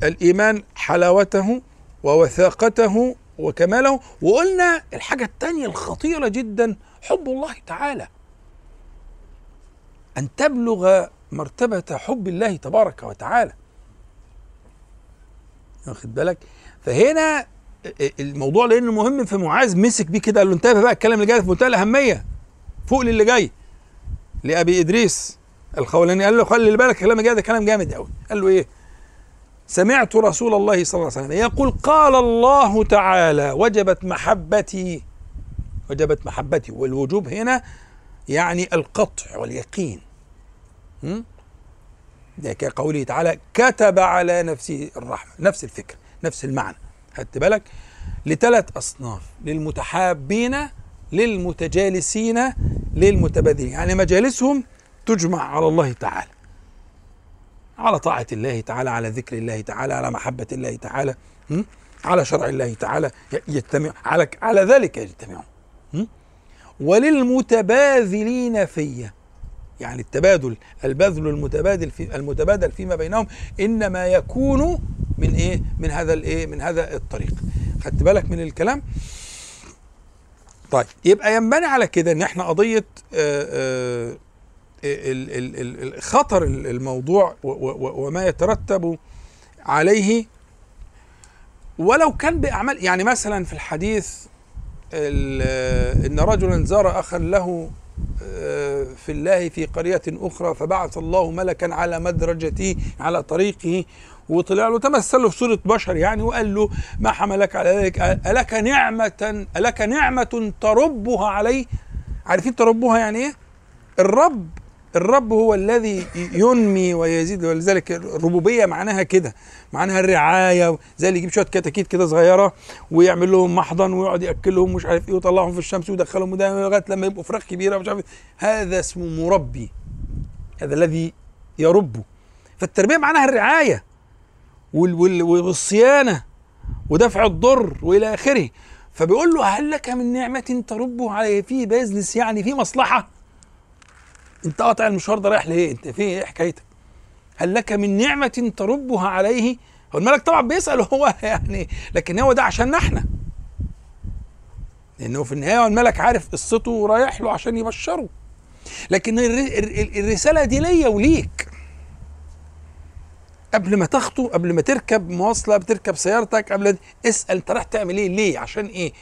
الإيمان حلاوته ووثاقته وكماله وقلنا الحاجة الثانية الخطيرة جدا حب الله تعالى. أن تبلغ مرتبة حب الله تبارك وتعالى. واخد بالك؟ فهنا الموضوع لأنه مهم في معاذ مسك بيه كده قال له انتبه بقى الكلام اللي جاي في منتهى الأهمية. فوق للي جاي. لأبي إدريس. الخولاني قال له خلي بالك كلام جاي ده كلام جامد قوي قال له إيه؟ سمعت رسول الله صلى الله عليه وسلم يقول قال الله تعالى وجبت محبتي وجبت محبتي. والوجوب هنا يعني القطع واليقين. ده كقوله تعالى كتب على نفسه الرحمة نفس الفكر نفس المعنى. خدت بالك؟ لثلاث أصناف للمتحابين للمتجالسين للمتبادلين. يعني مجالسهم تجمع على الله تعالى. على طاعة الله تعالى على ذكر الله تعالى على محبة الله تعالى على شرع الله تعالى يجتمع على على ذلك يجتمعون وللمتباذلين فية. يعني التبادل البذل المتبادل في المتبادل فيما بينهم إنما يكون من إيه؟ من هذا الايه من هذا الطريق. خدت بالك من الكلام؟ طيب يبقى ينبني على كده إن إحنا قضية آآ آآ خطر الموضوع وما يترتب عليه. ولو كان بأعمال يعني مثلا في الحديث إن رجلا زار اخا له في الله في قرية أخرى فبعث الله ملكا على مدرجته على طريقه وطلع له تمثل في صورة بشر يعني وقال له ما حملك على ذلك؟ ألك نعمة ألك نعمة تربها عليه عارفين تربها يعني إيه؟ الرب الرب هو الذي ينمي ويزيد ولذلك الربوبية معناها كده معناها الرعاية زي اللي يجيب شوية كتاكيت كده صغيرة ويعمل لهم محضن ويقعد ياكلهم مش عارف إيه ويطلعهم في الشمس ويدخلهم لغاية لما يبقوا فراخ كبيرة مش عارف هذا اسمه مربي هذا الذي يرب. فالتربية معناها الرعاية والصيانة ودفع الضر وإلى آخره. فبيقول له هل لك من نعمة تربه عليه في بيزنس يعني في مصلحة؟ انت قاطع المشوار ده رايح ليه؟ انت في إيه حكايتك؟ هل لك من نعمة تربها عليه؟ هو الملك طبعا بيسأل هو يعني لكن هو ده عشان إحنا. لأنه في النهاية الملك عارف قصته ورايح له عشان يبشره. لكن الرسالة دي ليا وليك. قبل ما تخطو قبل ما تركب مواصلة بتركب سيارتك قبل اسأل أنت رايح تعمل إيه؟ ليه؟ عشان إيه؟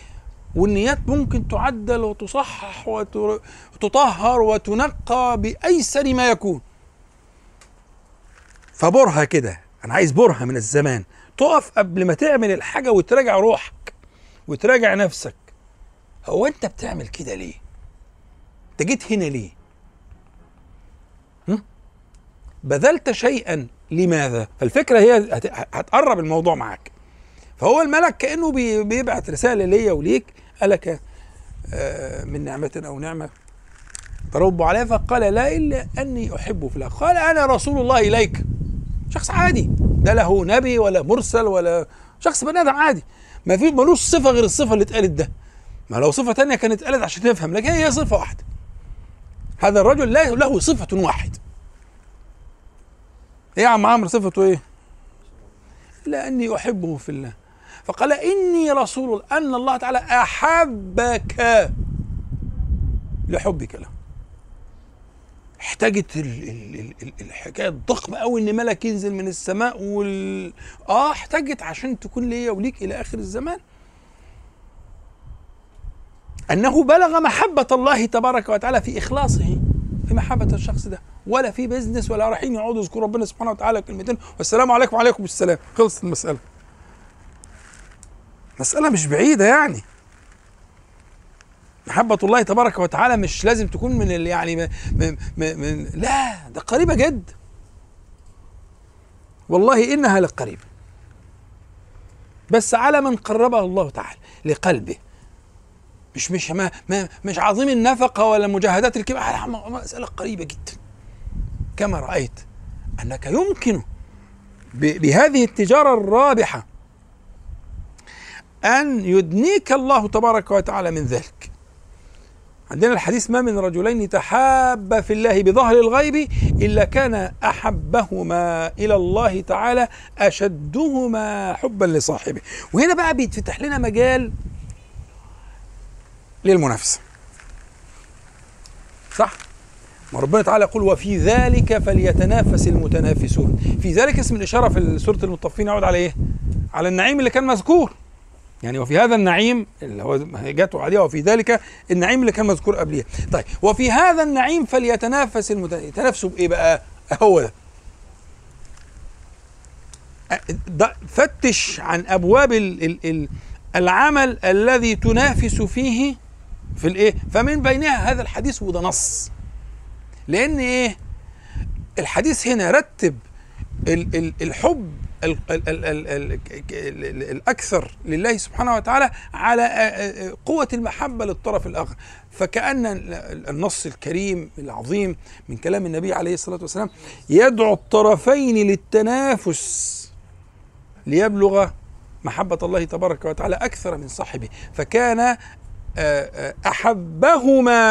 والنيات ممكن تعدل وتصحح وتطهر وتنقى بأيسر ما يكون فبرهة كده أنا عايز برهة من الزمان تقف قبل ما تعمل الحاجة وتراجع روحك وتراجع نفسك هو أنت بتعمل كده ليه؟ أنت جيت هنا ليه؟ بذلت شيئا لماذا؟ فالفكرة هي هتقرب الموضوع معاك فهو الملك كأنه بيبعت رسالة ليا وليك. الك من نعمة أو نعمة ترب عليها. فقال لا إلا أني احبه في الله قال أنا رسول الله إليك. شخص عادي. ده له نبي ولا مرسل ولا شخص بني آدم عادي. ما في ملوش صفة غير الصفة اللي اتقالت ده. ما لو صفة تانية كانت اتقالت عشان تفهم لكن هي صفة واحدة. هذا الرجل له صفة واحد. إيه يا عم عمرو صفته إيه؟ إلا أني احبه في الله فقال إني رسول أن الله تعالى أحبك لحبك له. احتاجت الحكاية الضخمة قوي إن ملك ينزل من السماء وال آه احتاجت عشان تكون ليا وليك إلى آخر الزمان. أنه بلغ محبة الله تبارك وتعالى في إخلاصه في محبة الشخص ده ولا في بيزنس ولا رايحين يقعدوا يذكروا ربنا سبحانه وتعالى كلمتين. والسلام عليكم وعليكم السلام. خلصت المسألة. مسألة مش بعيدة يعني. محبة الله تبارك وتعالى مش لازم تكون من ال يعني من, من, من لا ده قريبة جدا والله إنها لقريبة. بس على من قربها الله تعالى لقلبه. مش مش ما, ما مش عظيم النفقة ولا مجاهدات الكبار مسألة قريبة جدا. كما رأيت أنك يمكن بهذه التجارة الرابحة أن يدنيك الله تبارك وتعالى من ذلك. عندنا الحديث ما من رجلين تحابا في الله بظهر الغيب إلا كان أحبهما إلى الله تعالى أشدهما حبا لصاحبه. وهنا بقى بيتفتح لنا مجال للمنافسة. صح؟ ما ربنا تعالى يقول وفي ذلك فليتنافس المتنافسون. في ذلك اسم الإشارة في سورة المطفين يعود على إيه؟ على النعيم اللي كان مذكور. يعني وفي هذا النعيم اللي هو جاته عليها وفي ذلك النعيم اللي كان مذكور قبلها طيب وفي هذا النعيم فليتنافس يتنافسوا بإيه بقى؟ هو ده. فتش عن أبواب ال ال ال العمل الذي تنافس فيه في الإيه؟ فمن بينها هذا الحديث وده نص. لأن إيه؟ الحديث هنا رتب الحب الأكثر لله سبحانه وتعالى على قوة المحبة للطرف الآخر. فكأن النص الكريم العظيم من كلام النبي عليه الصلاة والسلام يدعو الطرفين للتنافس ليبلغ محبة الله تبارك وتعالى أكثر من صاحبه. فكان أحبهما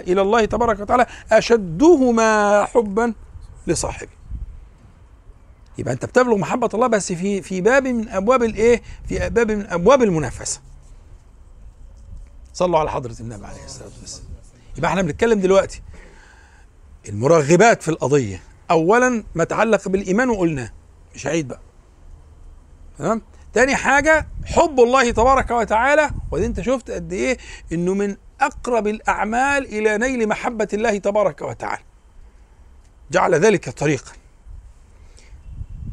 إلى الله تبارك وتعالى أشدهما حبا لصاحبه. يبقى انت بتبلغ محبة الله بس في في باب من أبواب الايه؟ في باب من أبواب المنافسة. صلوا على حضرة النبي عليه الصلاة والسلام. يبقى إحنا بنتكلم دلوقتي. المرغبات في القضية. اولا ما يتعلق بالإيمان وقلناه مش عيد بقى. تمام؟ تاني حاجة حب الله تبارك وتعالى. ودي انت شفت قد إيه؟ إنه من أقرب الأعمال إلى نيل محبة الله تبارك وتعالى. جعل ذلك طريقا.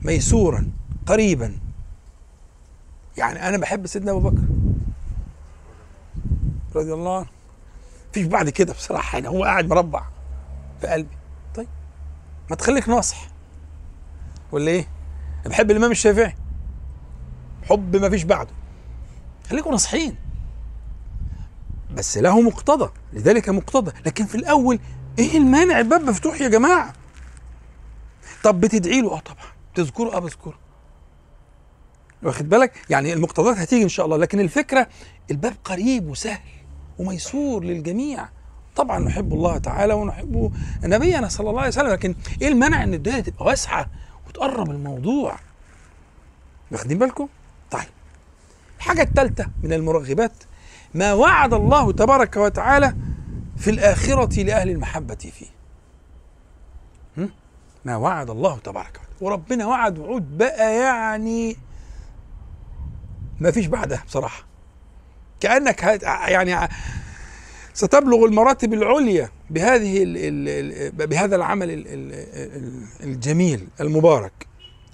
ميسورا قريبا. يعني أنا بحب سيدنا أبو بكر. رضي الله عنه. فيش بعد كده بصراحة يعني هو قاعد مربع في قلبي. طيب ما تخليك ناصح. ولا إيه؟ أنا بحب الإمام الشافعي. حب ما فيش بعده. خليكم ناصحين. بس له مقتضى. لذلك مقتضى. لكن في الأول إيه المانع؟ الباب مفتوح يا جماعة. طب بتدعي له؟ آه طبعا. تذكره آه بذكره واخد بالك؟ يعني المقتضيات هتيجي إن شاء الله لكن الفكرة الباب قريب وسهل وميسور للجميع. طبعا نحب الله تعالى ونحب نبينا صلى الله عليه وسلم لكن إيه المانع إن الدنيا تبقى واسعة وتقرب الموضوع؟ واخدين بالكم؟ طيب الحاجة الثالثه من المرغبات ما وعد الله تبارك وتعالى في الآخرة لأهل المحبة فيه. ما وعد الله تبارك وتعالى. وربنا وعد وعود بقى يعني ما فيش بعدها بصراحة. كأنك يعني ستبلغ المراتب العليا بهذه ال ال بهذا العمل ال الجميل المبارك.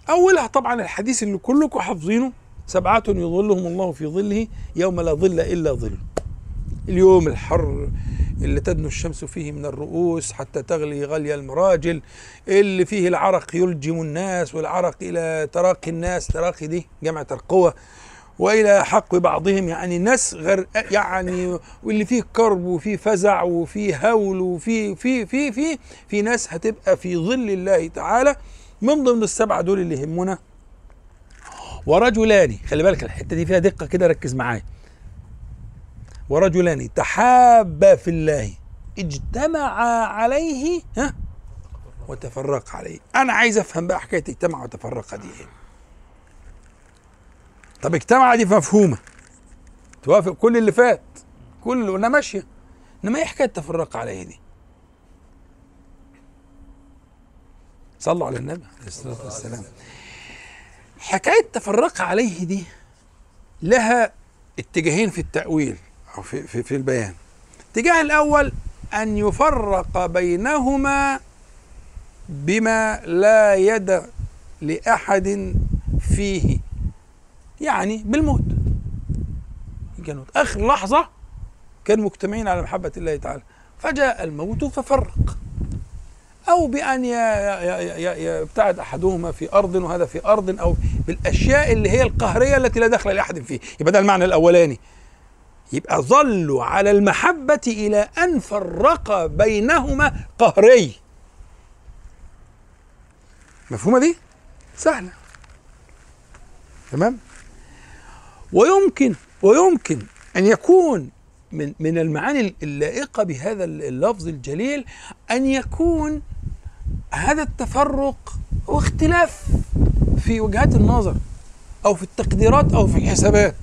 أولها طبعا الحديث اللي كلكم حافظينه سبعة يظلهم الله في ظله يوم لا ظل إلا ظله اليوم الحر اللي تدنو الشمس فيه من الرؤوس حتى تغلي غلي المراجل اللي فيه العرق يلجم الناس والعرق إلى تراقي الناس تراقي دي جمع ترقوة وإلى حق بعضهم يعني الناس غير يعني واللي فيه كرب وفيه فزع وفيه هول وفيه في في في في ناس هتبقى في ظل الله تعالى من ضمن السبعه دول اللي يهمنا ورجلان خلي بالك الحتة دي فيها دقة كده ركز معايا. ورجلان تحابا في الله اجتمعا عليه ها؟ وتفرقا عليه. أنا عايز أفهم بقى حكاية اجتمع وتفرقا دي إيه؟ طب اجتمع دي مفهومة. توافق كل اللي فات كل قلنا ماشية. إنما إيه حكاية تفرق عليه دي؟ صلوا على النبي عليه الصلاة والسلام. حكاية تفرق عليه دي لها اتجاهين في التأويل. أو في في, في البيان. الاتجاه الأول أن يفرق بينهما بما لا يد لأحد فيه يعني بالموت. كانوا آخر لحظة كانوا مجتمعين على محبة الله تعالى فجاء الموت ففرق. أو بأن يبتعد أحدهما في أرض وهذا في أرض أو بالأشياء اللي هي القهرية التي لا دخل لأحد فيه. يبقى ده المعنى الأولاني. يبقى ظلوا على المحبة إلى أن فرق بينهما قهري. مفهومة دي؟ سهلة. تمام؟ ويمكن ويمكن أن يكون من من المعاني اللائقة بهذا اللفظ الجليل أن يكون هذا التفرق واختلاف في وجهات النظر أو في التقديرات أو في الحسابات.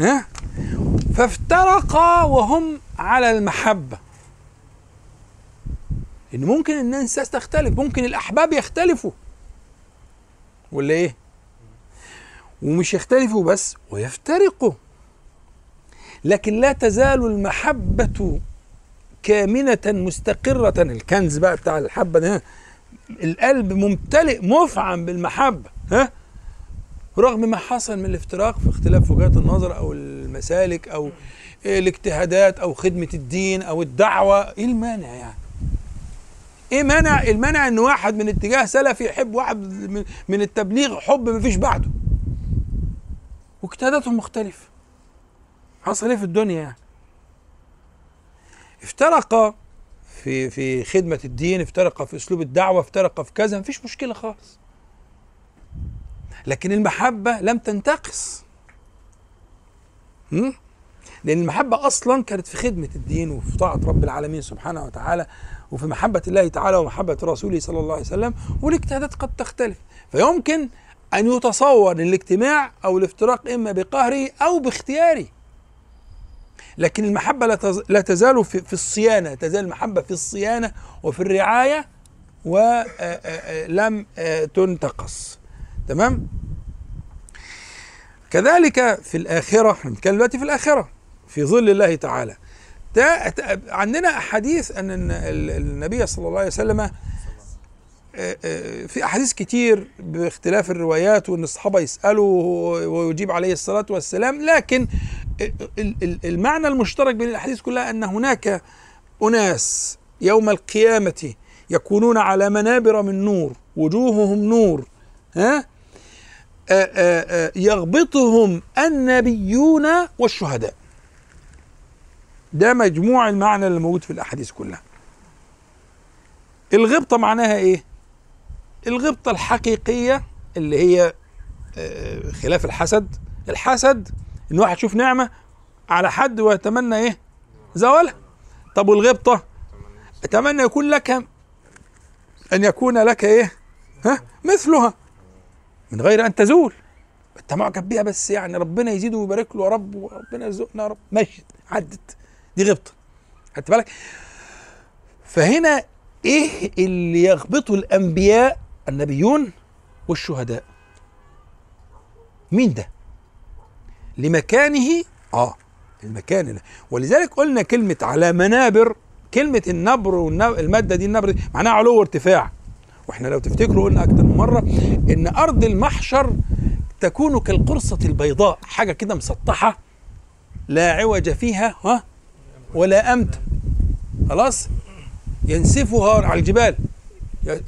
ها؟ فافترقا وهم على المحبة. ان ممكن الناس تختلف ممكن الأحباب يختلفوا. ولا إيه؟ ومش يختلفوا بس ويفترقوا. لكن لا تزال المحبة كامنة مستقرة. الكنز بقى بتاع الحبة ده القلب ممتلئ مفعم بالمحبة ها؟ رغم ما حصل من الافتراق في اختلاف وجهات النظر أو المسالك أو الاجتهادات أو خدمة الدين أو الدعوة إيه المانع يعني؟ إيه مانع المانع إن واحد من اتجاه سلفي يحب واحد من التبليغ حب ما فيش بعده. واجتهاداتهم مختلفة. حصل إيه في الدنيا يعني؟ افترق في في خدمة الدين افترق في أسلوب الدعوة افترق في كذا مفيش مشكلة خالص. لكن المحبة لم تنتقص. لأن المحبة أصلا كانت في خدمة الدين وفي طاعة رب العالمين سبحانه وتعالى وفي محبة الله تعالى ومحبة رسوله صلى الله عليه وسلم والاجتهادات قد تختلف. فيمكن أن يتصور الاجتماع أو الافتراق إما بقهره أو باختياره. لكن المحبة لا تزال في الصيانة تزال المحبة في الصيانة وفي الرعاية ولم تنتقص. تمام؟ كذلك في الآخرة إحنا بنتكلم دلوقتي في الآخرة في ظل الله تعالى. عندنا أحاديث أن النبي صلى الله عليه وسلم في أحاديث كتير باختلاف الروايات وأن الصحابة يسألوا ويجيب عليه الصلاة والسلام لكن المعنى المشترك بين الأحاديث كلها أن هناك أناس يوم القيامة يكونون على منابر من نور وجوههم نور ها؟ يغبطهم النبيون والشهداء. ده مجموع المعنى اللي موجود في الأحاديث كلها. الغبطة معناها إيه؟ الغبطة الحقيقية اللي هي خلاف الحسد. الحسد إن واحد يشوف نعمة على حد ويتمنى إيه؟ زوالها. طب والغبطة؟ أتمنى يكون لك أن يكون لك إيه؟ ها؟ مثلها. من غير أن تزول. أنت معجب بيها بس يعني ربنا يزيده ويبارك له يا رب وربنا يرزقنا يا رب. مشت عدت. دي غبطة. خدت بالك؟ فهنا إيه اللي يغبطه الأنبياء النبيون والشهداء؟ مين ده؟ لمكانه آه المكان ولذلك قلنا كلمة على منابر كلمة النبر والمادة دي النبر دي معناها علو وارتفاع. وإحنا لو تفتكروا قلنا أكتر من مرة إن أرض المحشر تكون كالقرصة البيضاء حاجة كده مسطحة لا عوج فيها ها؟ ولا أمت. خلاص؟ ينسفها على الجبال.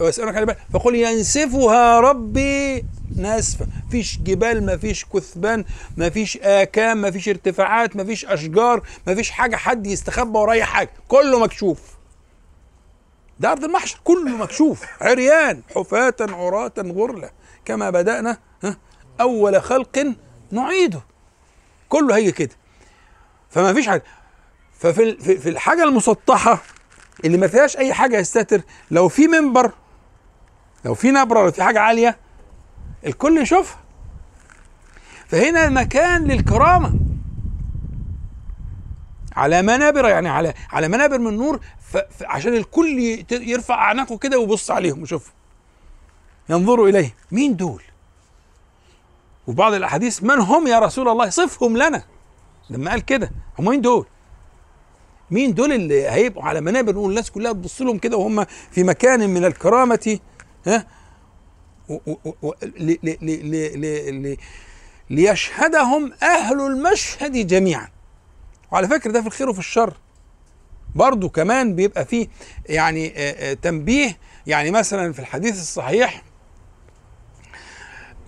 ويسألونك عن الجبال فقل ينسفها ربي ناسفة فيش جبال ما فيش كثبان ما فيش آكام ما فيش ارتفاعات ما فيش أشجار ما فيش حاجة حد يستخبى ورايا حاجة. كله مكشوف. ده أرض المحشر كله مكشوف عريان حفاة عراة غرلة كما بدأنا أول خلق نعيده. كله هي كده. فما فيش حاجة. ففي في الحاجة المسطحة اللي ما فيهاش أي حاجة يستتر لو في منبر لو في نبرة لو في حاجة عالية الكل يشوفها. فهنا المكان للكرامة. على منابر يعني على على منابر من نور عشان الكل يرفع أعناقه كده ويبص عليهم ويشوفهم. ينظروا إليه. مين دول؟ وفي بعض الأحاديث من هم يا رسول الله؟ صفهم لنا. لما قال كده. هم مين دول؟ مين دول اللي هيبقوا على منابر نقول الناس كلها تبص لهم كده وهم في مكان من الكرامة. ها؟ ليشهدهم أهل المشهد جميعا. وعلى فكرة ده في الخير وفي الشر. برضو كمان بيبقى فيه يعني تنبيه. يعني مثلا في الحديث الصحيح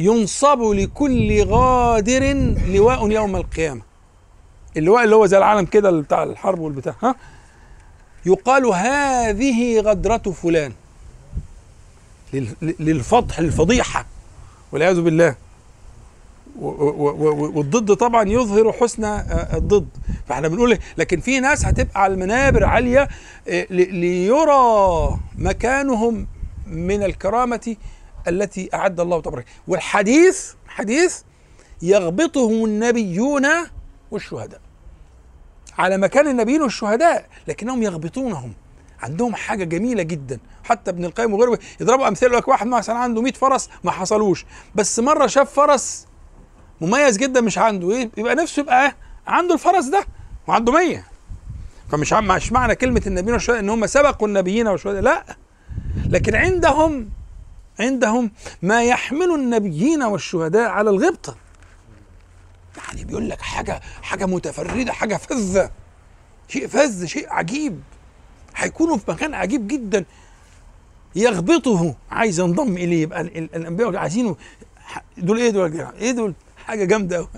ينصب لكل غادر لواء يوم القيامة. اللواء اللي هو زي العالم كده بتاع الحرب والبتاع ها؟ يقال هذه غدرة فلان. للفضح للفضيحة والعياذ بالله. والضد طبعا يظهر حسن الضد. فإحنا بنقول لكن في ناس هتبقى على المنابر عالية ليرى مكانهم من الكرامة التي أعد الله تبارك والحديث حديث يغبطهم النبيون والشهداء. على مكان النبيين والشهداء لكنهم يغبطونهم. عندهم حاجة جميلة جدا. حتى ابن القيم وغيره يضربوا أمثلة لك واحد مثلا عنده 100 فرس ما حصلوش. بس مرة شاف فرس مميز جدا مش عنده. إيه؟ يبقى نفسه يبقى عنده الفرس ده وعنده 100 فمش مش معنى كلمة النبيين والشهداء إن هم سبقوا النبيين والشهداء لا. لكن عندهم عندهم ما يحمل النبيين والشهداء على الغبطة. يعني بيقول لك حاجة حاجة متفردة حاجة فذة. شيء فذ شيء عجيب. هيكونوا في مكان عجيب جدا. يغبطه. عايز ينضم إليه. يبقى الأنبياء عايزينه. دول إيه دول إيه دول؟ حاجة جامدة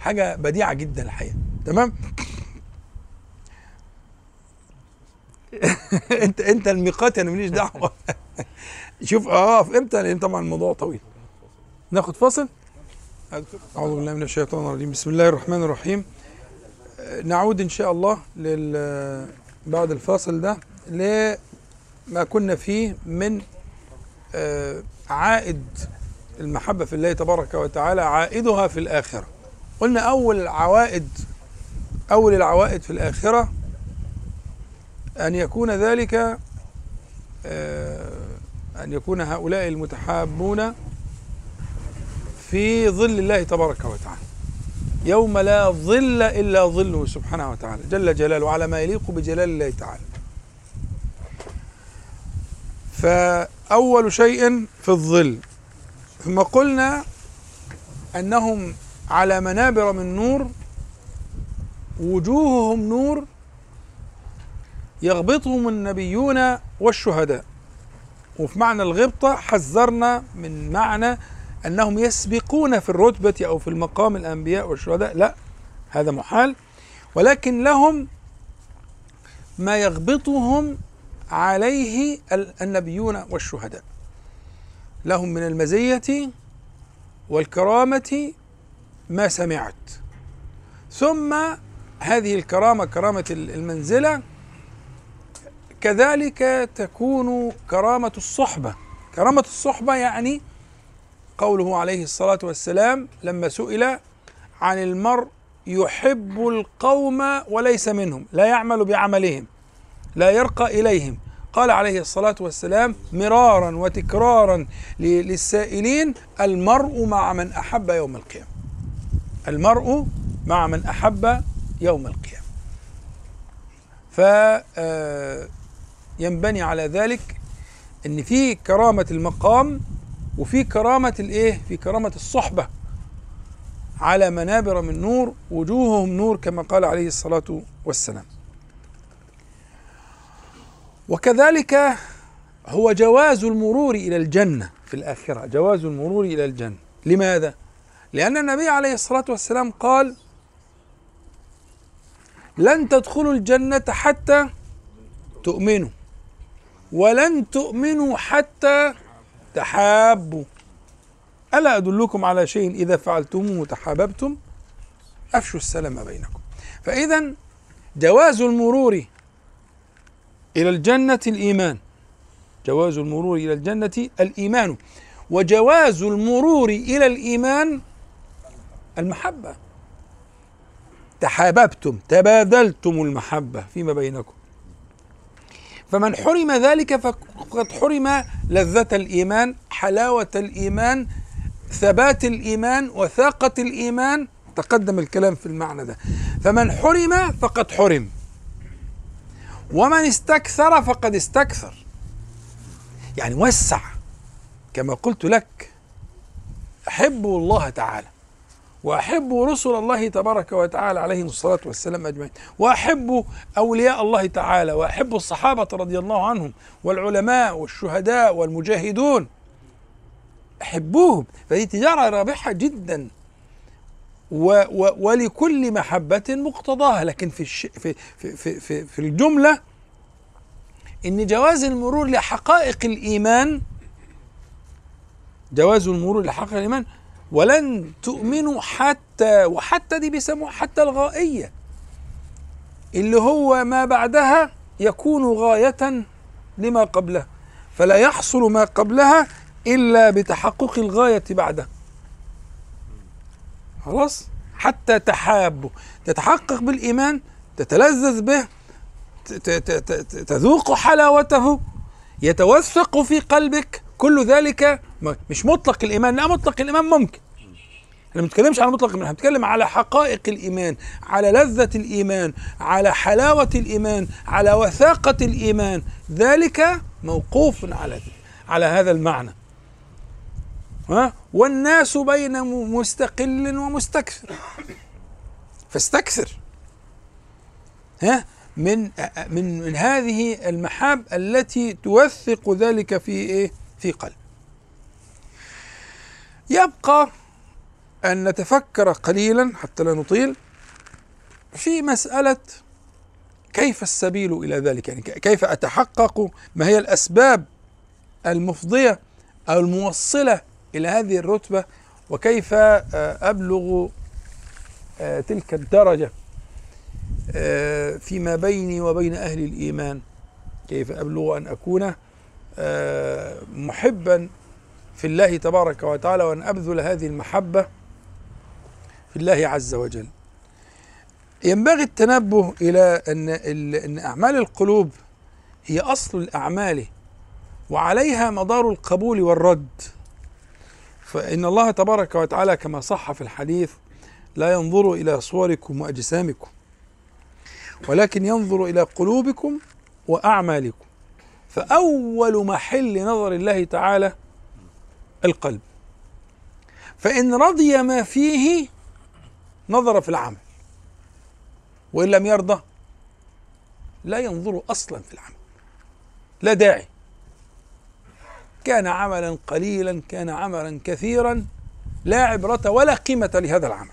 حاجة بديعة جدا الحقيقة. تمام؟ انت انت الميقات أنا ماليش دعوة. شوف آه إمتى؟ لأن طبعا الموضوع طويل. ناخد فاصل؟ أعوذ بالله من الشيطان الرجيم. بسم الله الرحمن الرحيم. نعود إن شاء الله لل بعد الفاصل ده لما كنا فيه من عائد المحبة في الله تبارك وتعالى عائدها في الآخرة. قلنا أول العوائد أول العوائد في الآخرة أن يكون ذلك أن يكون هؤلاء المتحابون في ظل الله تبارك وتعالى. يوم لا ظل إلا ظله سبحانه وتعالى جل جلاله على ما يليق بجلال الله تعالى. فأول شيء في الظل ثم قلنا أنهم على منابر من نور وجوههم نور يغبطهم النبيون والشهداء. وفي معنى الغبطة حذرنا من معنى أنهم يسبقون في الرتبة أو في المقام الأنبياء والشهداء. لا هذا محال. ولكن لهم ما يغبطهم عليه النبيون والشهداء. لهم من المزية والكرامة ما سمعت. ثم هذه الكرامة كرامة المنزلة كذلك تكون كرامة الصحبة. كرامة الصحبة يعني قوله عليه الصلاة والسلام لما سئل عن المرء يحب القوم وليس منهم لا يعمل بعملهم لا يرقى إليهم. قال عليه الصلاة والسلام مرارا وتكرارا للسائلين المرء مع من أحب يوم القيامة. المرء مع من أحب يوم القيامة. فينبني على ذلك إن في كرامة المقام وفي كرامة الإيه؟ في كرامة الصحبة على منابر من نور وجوههم نور كما قال عليه الصلاة والسلام. وكذلك هو جواز المرور إلى الجنة في الآخرة. جواز المرور إلى الجنة. لماذا؟ لأن النبي عليه الصلاة والسلام قال لن تدخلوا الجنة حتى تؤمنوا ولن تؤمنوا حتى تحابوا. ألا أدلكم على شيء إذا فعلتموه تحاببتم أفشوا السلام بينكم. فاذا جواز المرور إلى الجنة الإيمان. جواز المرور إلى الجنة الإيمان. وجواز المرور إلى الإيمان المحبة. تحاببتم تبادلتم المحبة فيما بينكم. فمن حرم ذلك فقد حرم لذة الإيمان حلاوة الإيمان ثبات الإيمان وثاقة الإيمان. تقدم الكلام في المعنى ده. فمن حرم فقد حرم. ومن استكثر فقد استكثر. يعني وسع كما قلت لك احبوا الله تعالى واحبوا رسل الله تبارك وتعالى عليهم الصلاة والسلام أجمعين واحبوا أولياء الله تعالى واحبوا الصحابة رضي الله عنهم والعلماء والشهداء والمجاهدون. احبوهم فهي تجارة رابحة جدا. و و ولكل محبة مقتضاها. لكن في, الش في, في, في, في, في الجملة إن جواز المرور لحقائق الإيمان جواز المرور لحقائق الإيمان ولن تؤمنوا حتى وحتى دي بيسموها حتى الغائية اللي هو ما بعدها يكون غاية لما قبلها فلا يحصل ما قبلها إلا بتحقق الغاية بعدها خلاص؟ حتى تحابوا تتحقق بالإيمان تتلذذ به تذوق حلاوته يتوثق في قلبك. كل ذلك مش مطلق الإيمان. لا مطلق الإيمان ممكن. إحنا ما بنتكلمش على مطلق إحنا بنتكلم على حقائق الإيمان على لذة الإيمان على حلاوة الإيمان على وثاقة الإيمان. ذلك موقوف على على هذا المعنى. والناس بين مستقل ومستكثر. فاستكثر. ها؟ من من من هذه المحاب التي توثق ذلك في إيه؟ في قلب. يبقى أن نتفكر قليلا حتى لا نطيل في مسألة كيف السبيل إلى ذلك؟ يعني كيف أتحقق؟ ما هي الأسباب المفضية أو الموصلة إلى هذه الرتبة وكيف أبلغ تلك الدرجة فيما بيني وبين أهل الإيمان؟ كيف أبلغ أن أكون محبا في الله تبارك وتعالى وأن أبذل هذه المحبة في الله عز وجل. ينبغي التنبه إلى أن أن أعمال القلوب هي أصل الأعمال وعليها مدار القبول والرد. فإن الله تبارك وتعالى كما صح في الحديث لا ينظر إلى صوركم وأجسامكم ولكن ينظر إلى قلوبكم وأعمالكم. فأول محل نظر الله تعالى القلب. فإن رضي ما فيه نظر في العمل وإن لم يرضى لا ينظر أصلا في العمل لا داعي. كان عملا قليلا كان عملا كثيرا لا عبرة ولا قيمة لهذا العمل.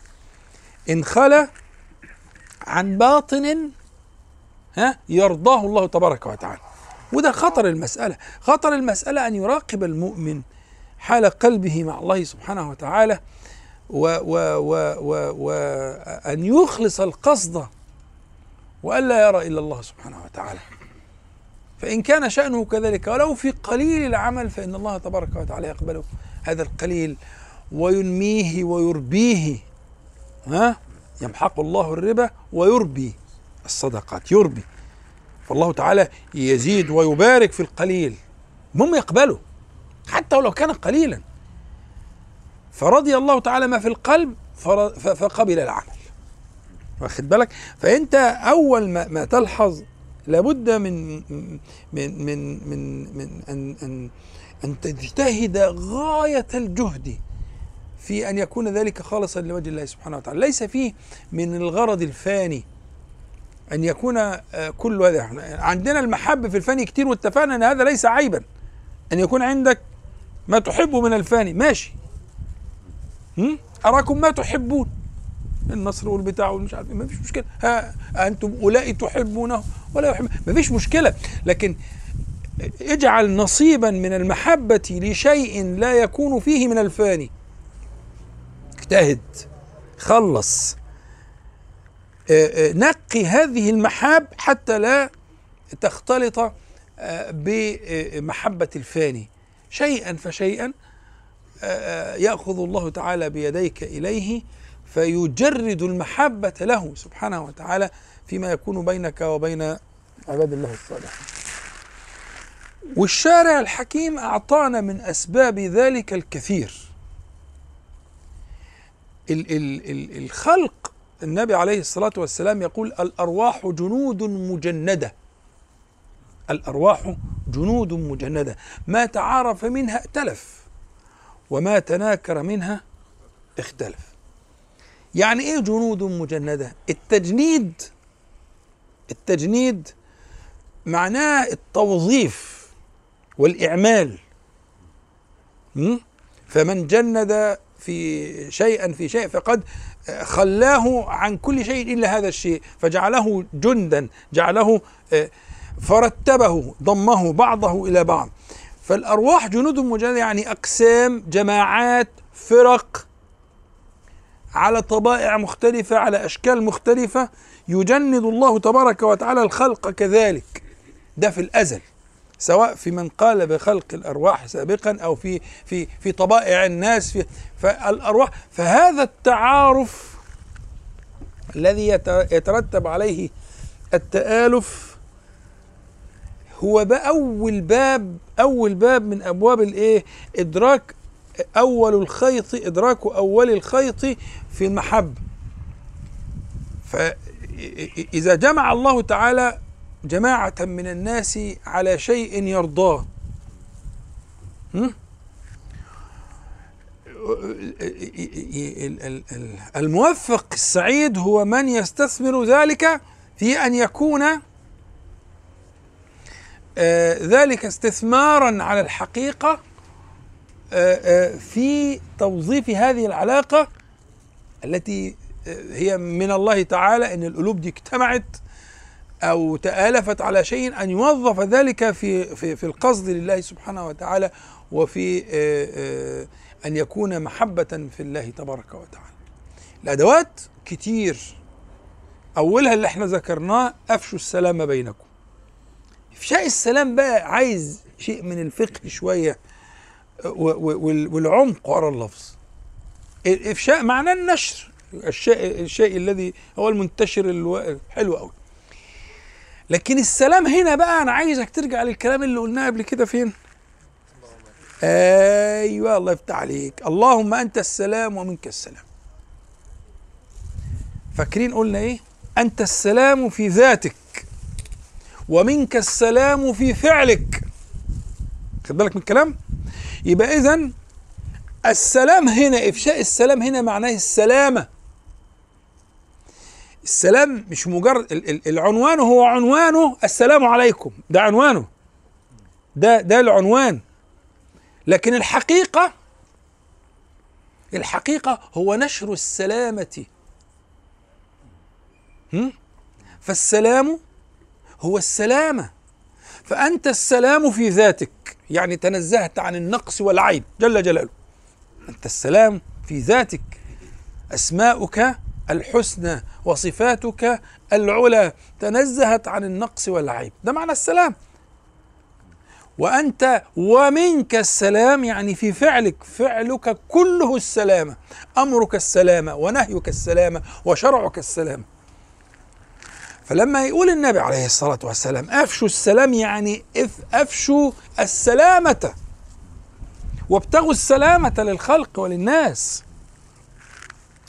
إن خلا عن باطن ها يرضاه الله تبارك وتعالى. وده خطر المسألة. خطر المسألة أن يراقب المؤمن حال قلبه مع الله سبحانه وتعالى وأن يخلص القصد وألا يرى إلا الله سبحانه وتعالى. فإن كان شأنه كذلك ولو في قليل العمل فإن الله تبارك وتعالى يقبله هذا القليل وينميه ويربيه. ها؟ يمحق الله الربا ويربي الصدقات يربي. فالله تعالى يزيد ويبارك في القليل. المهم يقبله حتى ولو كان قليلا. فرضي الله تعالى ما في القلب فقبل العمل. واخد بالك؟ فأنت أول ما, ما تلحظ لابد من من من من, من أن أن أن تجتهد غاية الجهد في أن يكون ذلك خالصا لوجه الله سبحانه وتعالى. ليس فيه من الغرض الفاني أن يكون كل هذا. عندنا المحبه في الفاني كتير واتفقنا إن هذا ليس عيبا. أن يكون عندك ما تحبه من الفاني. ماشي. أراكم ما تحبون. النصر والبتاع والمش عارف ما فيش مشكلة. ها أنتم أولئك تحبونه ولا يحب. ما فيش مشكلة. لكن اجعل نصيبا من المحبة لشيء لا يكون فيه من الفاني. اجتهد. خلص. نقي هذه المحاب حتى لا تختلط بمحبة الفاني. شيئا فشيئا يأخذ الله تعالى بيديك إليه فيجرد المحبة له سبحانه وتعالى فيما يكون بينك وبين عباد الله الصالحين. والشارع الحكيم أعطانا من أسباب ذلك الكثير. ال ال ال الخلق النبي عليه الصلاة والسلام يقول الأرواح جنود مجندة. الأرواح جنود مجندة، ما تعارف منها ائتلف وما تناكر منها اختلف. يعني إيه جنود مجندة؟ التجنيد التجنيد معناه التوظيف والإعمال. فمن جند في شيئا في شيء فقد خلاه عن كل شيء إلا هذا الشيء فجعله جندا جعله فرتبه ضمه بعضه إلى بعض. فالأرواح جنود مجندة يعني أقسام جماعات فرق على طبائع مختلفة على أشكال مختلفة. يجند الله تبارك وتعالى الخلق كذلك. ده في الأزل. سواء في من قال بخلق الأرواح سابقا أو في في في طبائع الناس في فالأرواح. فهذا التعارف الذي يترتب عليه التآلف هو بأول باب أول باب من أبواب الإيه؟ إدراك أول الخيط إدراك أول الخيط في المحبة فإذا جمع الله تعالى جماعة من الناس على شيء يرضاه? الموفق السعيد هو من يستثمر ذلك في أن يكون آه، ذلك استثمارا على الحقيقة. آه، في توظيف هذه العلاقة التي هي من الله تعالى إن القلوب دي اجتمعت أو تآلفت على شيء أن يوظف ذلك في في في القصد لله سبحانه وتعالى وفي أن يكون محبة في الله تبارك وتعالى. الأدوات كتير. أولها اللي إحنا ذكرناه أفشوا السلام بينكم. إفشاء السلام بقى عايز شيء من الفقه شوية. والعمق ورا اللفظ. الإفشاء معناه النشر. الشيء الشيء الذي هو المنتشر الحلو قوي لكن السلام هنا بقى أنا عايزك ترجع للكلام اللي قلناه قبل كده فين؟ أيوه الله يفتح عليك. اللهم أنت السلام ومنك السلام. فاكرين قلنا إيه؟ أنت السلام في ذاتك ومنك السلام في فعلك. خد بالك من الكلام؟ يبقى اذا السلام هنا إفشاء السلام هنا معناه السلامة. السلام مش مجرد العنوان هو عنوانه السلام عليكم. ده عنوانه. ده ده العنوان. لكن الحقيقة الحقيقة هو نشر السلامة. فالسلام هو السلامة. فأنت السلام في ذاتك. يعني تنزهت عن النقص والعيب. جل جلاله. أنت السلام في ذاتك. أسماؤك الحسنى وصفاتك العلى تنزهت عن النقص والعيب. ده معنى السلام. وأنت ومنك السلام يعني في فعلك. فعلك كله السلامة أمرك السلامة ونهيك السلامة وشرعك السلامة فلما يقول النبي عليه الصلاة والسلام أفشوا السلام يعني أفشوا السلامة. وابتغوا السلامة للخلق وللناس.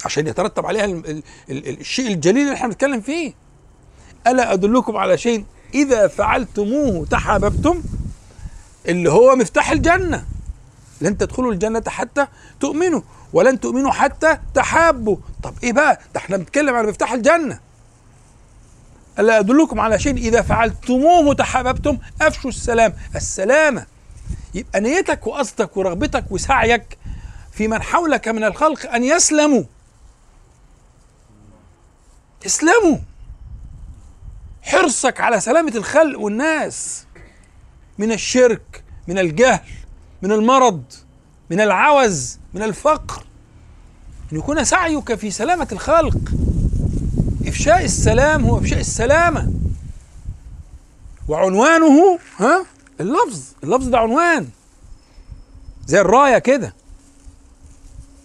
عشان يترتب عليها الشيء الجليل اللي إحنا بنتكلم فيه. ألا أدلكم على شيء؟ إذا فعلتموه تحاببتم اللي هو مفتاح الجنة. لن تدخلوا الجنة حتى تؤمنوا ولن تؤمنوا حتى تحابوا. طب إيه بقى؟ ده إحنا بنتكلم على مفتاح الجنة. ألا أدلكم على شيء؟ إذا فعلتموه تحاببتم أفشوا السلام. السلامة يبقى نيتك وقصدك ورغبتك وسعيك في من حولك من الخلق أن يسلموا. اسلموا حرصك على سلامة الخلق والناس من الشرك من الجهل من المرض من العوز من الفقر. أن يكون سعيك في سلامة الخلق. إفشاء السلام هو إفشاء السلامة. وعنوانه ها؟ اللفظ. اللفظ ده عنوان. زي الراية كده.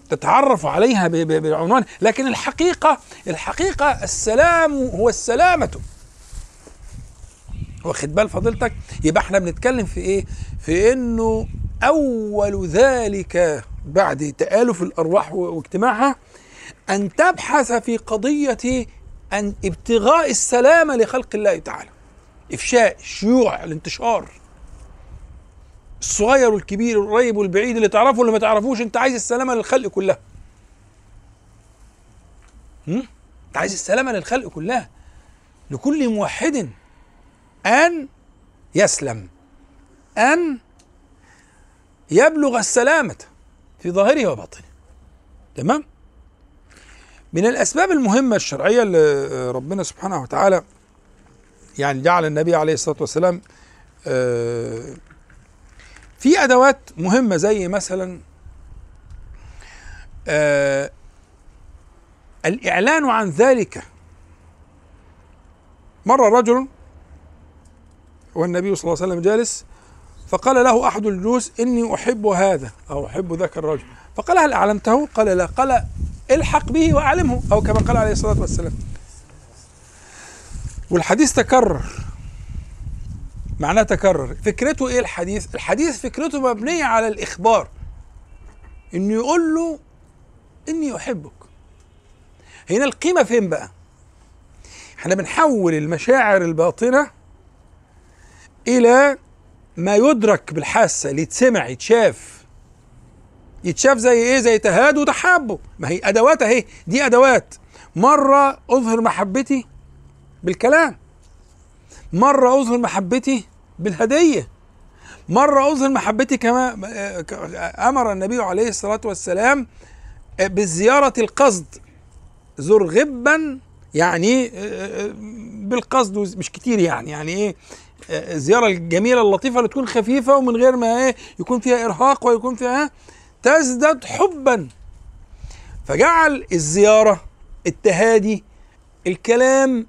تتعرف عليها بالعنوان لكن الحقيقة الحقيقة السلام هو السلامة. واخد بال فضيلتك يبقى إحنا بنتكلم في إيه؟ في إنه أول ذلك بعد تآلف الأرواح واجتماعها أن تبحث في قضية أن ابتغاء السلامة لخلق الله تعالى. إفشاء الشيوع الانتشار. الصغير والكبير والقريب والبعيد اللي تعرفه واللي ما تعرفوش أنت عايز السلامة للخلق كلها. أنت عايز السلامة للخلق كلها. لكل موحد أن يسلم. أن يبلغ السلامة في ظاهره وباطنه. تمام؟ من الأسباب المهمة الشرعية اللي ربنا سبحانه وتعالى يعني جعل النبي عليه الصلاة والسلام آه، في أدوات مهمة زي مثلا آه، الإعلان عن ذلك. مر رجل والنبي صلى الله عليه وسلم جالس فقال له أحد الجلوس إني أحب هذا أو أحب ذاك الرجل. فقال هل أعلمته؟ قال لا. قال الحق به وأعلمه أو كما قال عليه الصلاة والسلام. والحديث تكرر. معناه تكرر. فكرته إيه الحديث؟ الحديث فكرته مبنية على الإخبار. إنه يقول له إني أحبك. هنا القيمة فين بقى؟ إحنا بنحول المشاعر الباطنة إلى ما يدرك بالحاسة اللي يتسمع يتشاف. يتشاف زي إيه؟ زي تهاد وتحابه. ما هي أدوات أهي. دي أدوات. مرة أظهر محبتي بالكلام. مرة أظهر محبتي بالهدية. مرة أظهر محبتي كما أمر النبي عليه الصلاة والسلام بزيارة القصد. زر غبا يعني بالقصد. مش كتير يعني. يعني إيه؟ الزيارة الجميلة اللطيفة اللي تكون خفيفة ومن غير ما إيه؟ يكون فيها إرهاق ويكون فيها تزداد حبا. فجعل الزيارة التهادي الكلام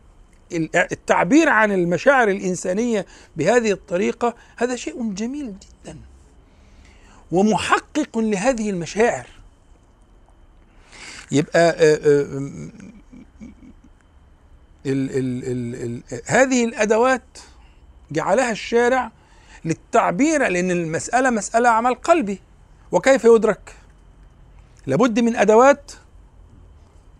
التعبير عن المشاعر الإنسانية بهذه الطريقة هذا شيء جميل جدا. ومحقق لهذه المشاعر. يبقى آآ آآ ال ال ال ال هذه الأدوات جعلها الشارع للتعبير لأن المسألة مسألة عمل قلبي. وكيف يدرك؟ لابد من أدوات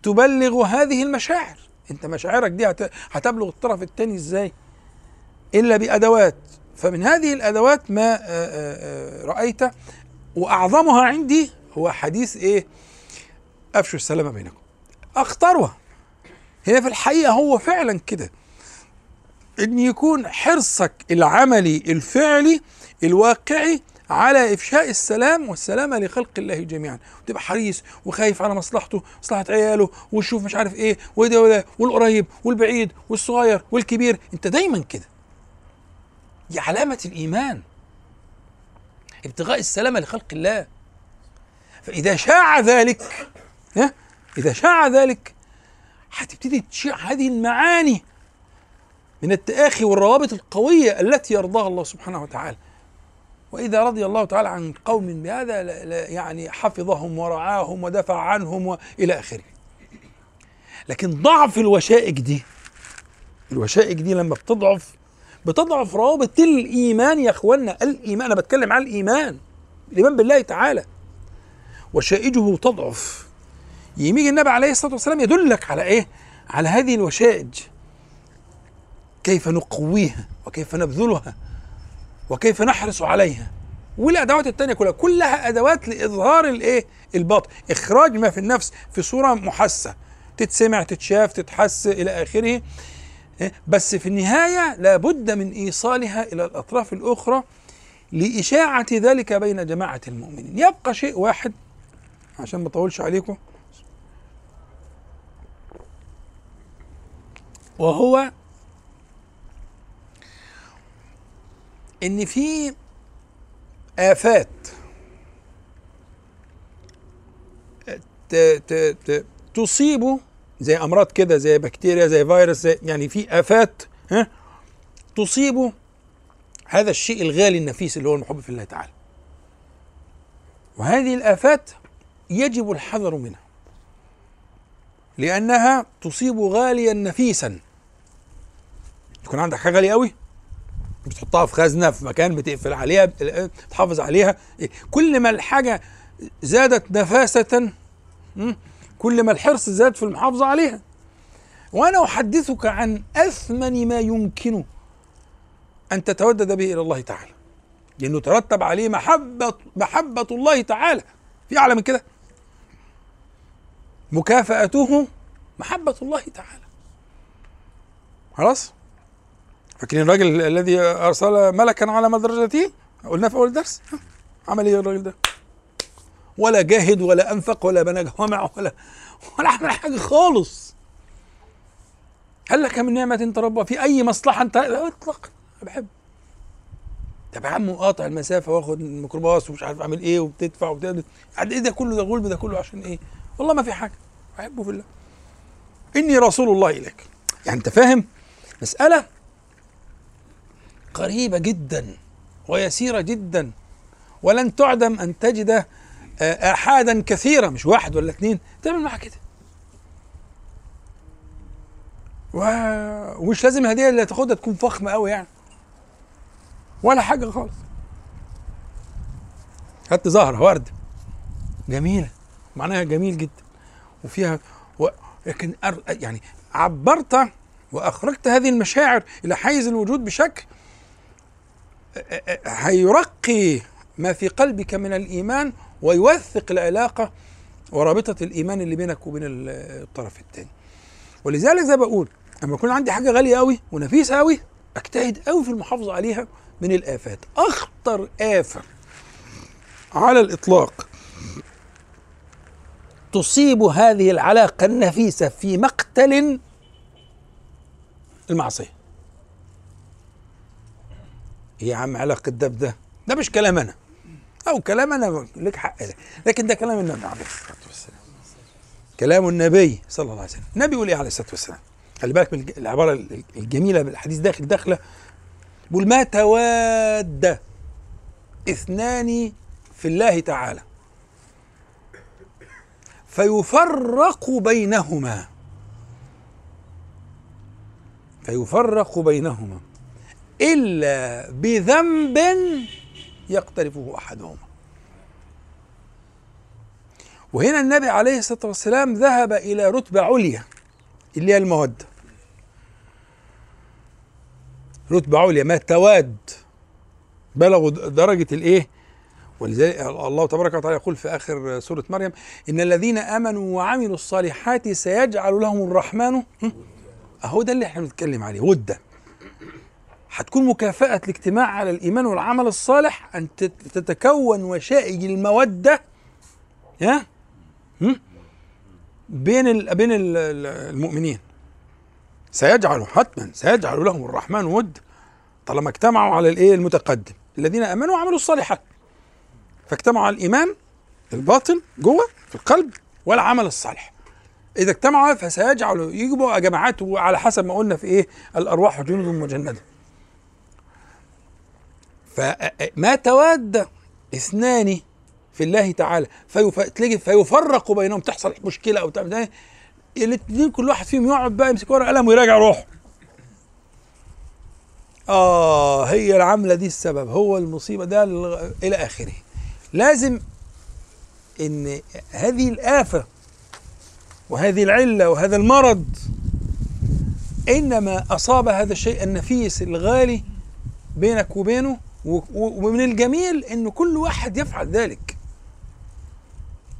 تبلغ هذه المشاعر. أنت مشاعرك دي هتبلغ الطرف الثاني إزاي؟ إلا بأدوات. فمن هذه الأدوات ما رأيت وأعظمها عندي هو حديث إيه؟ أفشوا السلام بينكم. اخطرها هي في الحقيقة هو فعلا كده. إن يكون حرصك العملي الفعلي الواقعي على إفشاء السلام والسلامة لخلق الله جميعا. وتبقى حريص وخايف على مصلحته مصلحة عياله ويشوف مش عارف إيه وده وده والقريب والبعيد والصغير والكبير. أنت دايما كده. دي علامة الإيمان. ابتغاء السلامة لخلق الله. فإذا شاع ذلك إذا شاع ذلك هتبتدي تشيع هذه المعاني من التآخي والروابط القوية التي يرضاها الله سبحانه وتعالى. وإذا رضي الله تعالى عن قوم بهذا يعني حفظهم ورعاهم ودفع عنهم وإلى آخره. لكن ضعف الوشائج دي الوشائج دي لما بتضعف بتضعف روابط الإيمان يا إخوانا الإيمان أنا بتكلم عن الإيمان الإيمان بالله تعالى. وشائجه تضعف. يميج النبي عليه الصلاة والسلام يدلك على إيه؟ على هذه الوشائج. كيف نقويها وكيف نبذلها وكيف نحرص عليها. والأدوات التانية كلها كلها أدوات لإظهار الإيه؟ الباطن. إخراج ما في النفس في صورة محسة. تتسمع تتشاف تتحس إلى آخره. بس في النهاية لابد من إيصالها إلى الأطراف الأخرى لإشاعة ذلك بين جماعة المؤمنين. يبقى شيء واحد عشان ما أطولش عليكم. وهو إن في آفات ت ت ت تصيب زي أمراض كده زي بكتيريا زي فيروس زي يعني في آفات ها تصيب هذا الشيء الغالي النفيس اللي هو المحب في الله تعالى. وهذه الآفات يجب الحذر منها لأنها تصيب غاليا نفيسا. يكون عندك حاجة غالية قوي بتحطها في خزنة في مكان بتقفل عليها بتحافظ عليها. كل ما الحاجة زادت نفاسة كل ما الحرص زاد في المحافظة عليها. وأنا أحدثك عن أثمن ما يمكن أن تتودد به إلى الله تعالى. لأنه ترتب عليه محبة محبة الله تعالى. في أعلى من كده؟ مكافأته محبة الله تعالى. خلاص؟ فاكرين الراجل الذي أرسل ملكا على مدرجته قلنا في أول درس. عمل إيه الراجل ده؟ ولا جاهد ولا أنفق ولا بنى جوامع ولا ولا عمل حاجة خالص. هل لك من نعمة تربى في أي مصلحة؟ أنت اطلق. بحب. طب يا عم قاطع المسافة واخد الميكروباص ومش عارف أعمل إيه وبتدفع وبتدفع إيه. ده كله ده غلب ده كله عشان إيه؟ والله ما في حاجة. بحبه في الله. إني رسول الله إليك. يعني أنت فاهم؟ مسألة قريبة جدا ويسيرة جدا ولن تعدم أن تجد آحادا كثيرة مش واحد ولا اثنين. تعمل معها كده. ومش لازم الهدية اللي تاخدها تكون فخمة قوي يعني. ولا حاجة خالص. هات زهرة ورد جميلة. معناها جميل جدا. وفيها و... لكن أر... يعني عبرت وأخرجت هذه المشاعر إلى حيز الوجود بشكل هيرقي ما في قلبك من الإيمان ويوثق العلاقة ورابطة الإيمان اللي بينك وبين الطرف الثاني ولذلك زي بقول لما يكون عندي حاجة غالية قوي ونفيسة قوي أجتهد قوي في المحافظة عليها من الآفات. أخطر آفة على الإطلاق تصيب هذه العلاقة النفيسة في مقتل المعصية. إيه يا عم علاقة ده بده. ده مش كلام أنا. أو كلام أنا لك حق. ده لكن ده كلام النبي عليه الصلاة والسلام. كلام النبي صلى الله عليه وسلم. النبي يقول إيه عليه الصلاة والسلام. خلي بالك من العبارة الجميلة بالحديث داخل داخلة. بيقول ما تواد اثنان في الله تعالى. فيفرق بينهما. فيفرق بينهما. إلا بذنب يقترفه أحدهما. وهنا النبي عليه الصلاة والسلام ذهب إلى رتبة عليا اللي هي المودة. رتبة عليا ما تواد. بلغوا درجة الإيه؟ ولذلك الله تبارك وتعالى يقول في آخر سورة مريم إن الذين آمنوا وعملوا الصالحات سيجعل لهم الرحمن أهو ده اللي إحنا بنتكلم عليه ودة. هتكون مكافأة الاجتماع على الإيمان والعمل الصالح أن تتكون وشائج المودة ها بين بين ال المؤمنين. سيجعل حتما سيجعل لهم الرحمن ود طالما اجتمعوا على الإيه؟ المتقدم. الذين آمنوا وعملوا الصالحات. فاجتمعوا على الإيمان الباطن جوه في القلب والعمل الصالح. إذا اجتمعوا فسيجعل يجبوا جماعات على حسب ما قلنا في إيه؟ الأرواح جنود مجندة. فما تواد اثنان في الله تعالى فيفرق بينهم تحصل مشكلة أو تعمل الاثنين كل واحد فيهم يقعد بقى يمسك ورقة قلم ويراجع روحه. آه هي العملة دي السبب هو المصيبة ده إلى آخره. لازم إن هذه الآفة وهذه العلة وهذا المرض إنما أصاب هذا الشيء النفيس الغالي بينك وبينه ومن الجميل ان كل واحد يفعل ذلك.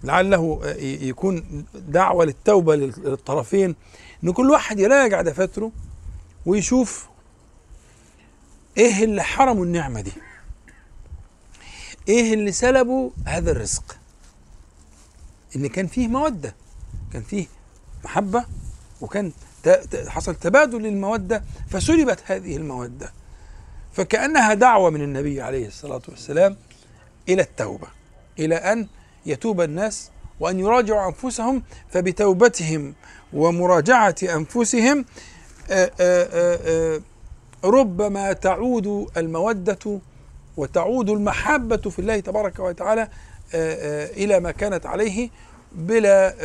لعله يكون دعوة للتوبة للطرفين ان كل واحد يراجع دفاتره ويشوف إيه اللي حرموا النعمة دي. إيه اللي سلبوا هذا الرزق. إن كان فيه مودة كان فيه محبة وكان حصل تبادل للمودة فسلبت هذه المودة. فكأنها دعوة من النبي عليه الصلاة والسلام إلى التوبة إلى أن يتوب الناس وأن يراجعوا أنفسهم فبتوبتهم ومراجعة أنفسهم آآ آآ ربما تعود المودة وتعود المحبة في الله تبارك وتعالى إلى ما كانت عليه بلا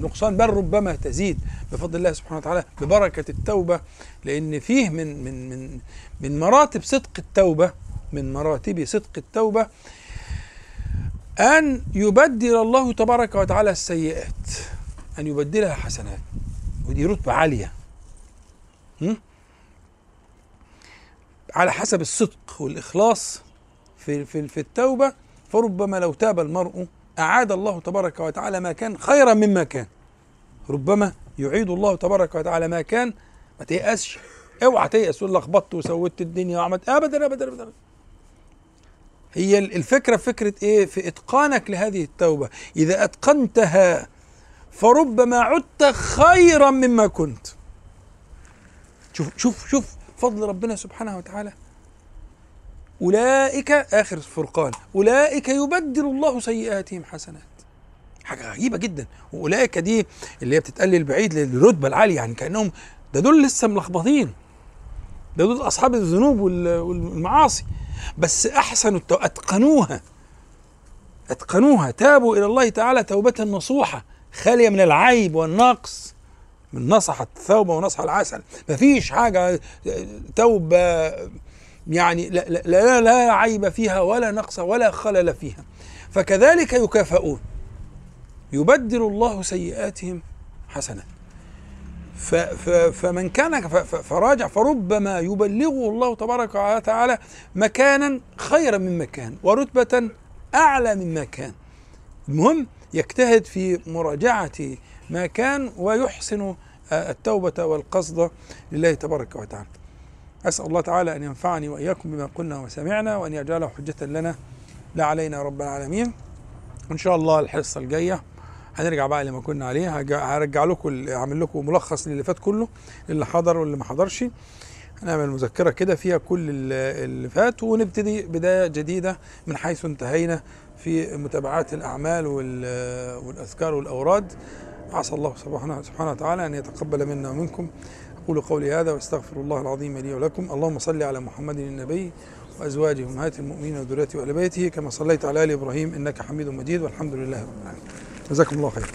نقصان بل ربما تزيد بفضل الله سبحانه وتعالى ببركة التوبة لأن فيه من من من من مراتب صدق التوبة من مراتب صدق التوبة أن يبدل الله تبارك وتعالى السيئات أن يبدلها حسنات. ودي رتبة عالية? على حسب الصدق والإخلاص في في في التوبة فربما لو تاب المرء أعاد الله تبارك وتعالى ما كان خيرا مما كان. ربما يعيد الله تبارك وتعالى ما كان ما تيأسش. اوعى تيأس تقول لخبطت وسويت الدنيا وعملت. أبدا أبدا أبدا هي الفكرة فكرة إيه؟ في إتقانك لهذه التوبة. إذا أتقنتها فربما عدت خيرا مما كنت. شوف شوف شوف فضل ربنا سبحانه وتعالى. أولئك آخر الفرقان أولئك يبدل الله سيئاتهم حسنات. حاجة غريبة جدا. وأولئك دي اللي هي بتتقلل بعيد للرتبة العالية يعني كأنهم ده دول لسه ملخبطين. ده دول أصحاب الذنوب والمعاصي. بس احسنوا أتقنوها. أتقنوها. تابوا إلى الله تعالى توبة نصوحة. خالية من العيب والنقص. من نصح الثوبه ونصح العسل. مفيش حاجة توبة يعني لا, لا, لا, لا عيب فيها ولا نقص ولا خلل فيها. فكذلك يكافئون. يبدل الله سيئاتهم حسنات فمن كان فراجع فربما يبلغه الله تبارك وتعالى مكانا خيرا مما كان ورتبة أعلى مما كان المهم يجتهد في مراجعة ما كان ويحسن آه، التوبة والقصد لله تبارك وتعالى. أسأل الله تعالى أن ينفعني وإياكم بما قلنا وسمعنا وأن يجعله حجة لنا. لا علينا رب العالمين. وإن شاء الله الحصة الجاية هنرجع بقى لما كنا عليه. هرجع- لكم ال- هعمل لكم ملخص للي فات كله اللي حضر واللي ما حضرش. هنعمل مذكرة كده فيها كل ال- اللي فات ونبتدي بداية جديدة من حيث انتهينا في متابعات الأعمال وال- والأذكار والأوراد. عسى الله سبحانه سبحانه وتعالى أن يتقبل منا ومنكم. أقول قولي هذا وأستغفر الله العظيم لي ولكم. اللهم صل على محمد النبي وأزواجه أمهات المؤمنين وذريته وآل بيته كما صليت على آل إبراهيم إنك حميد مجيد والحمد لله رب العالمين. جزاكم الله خير.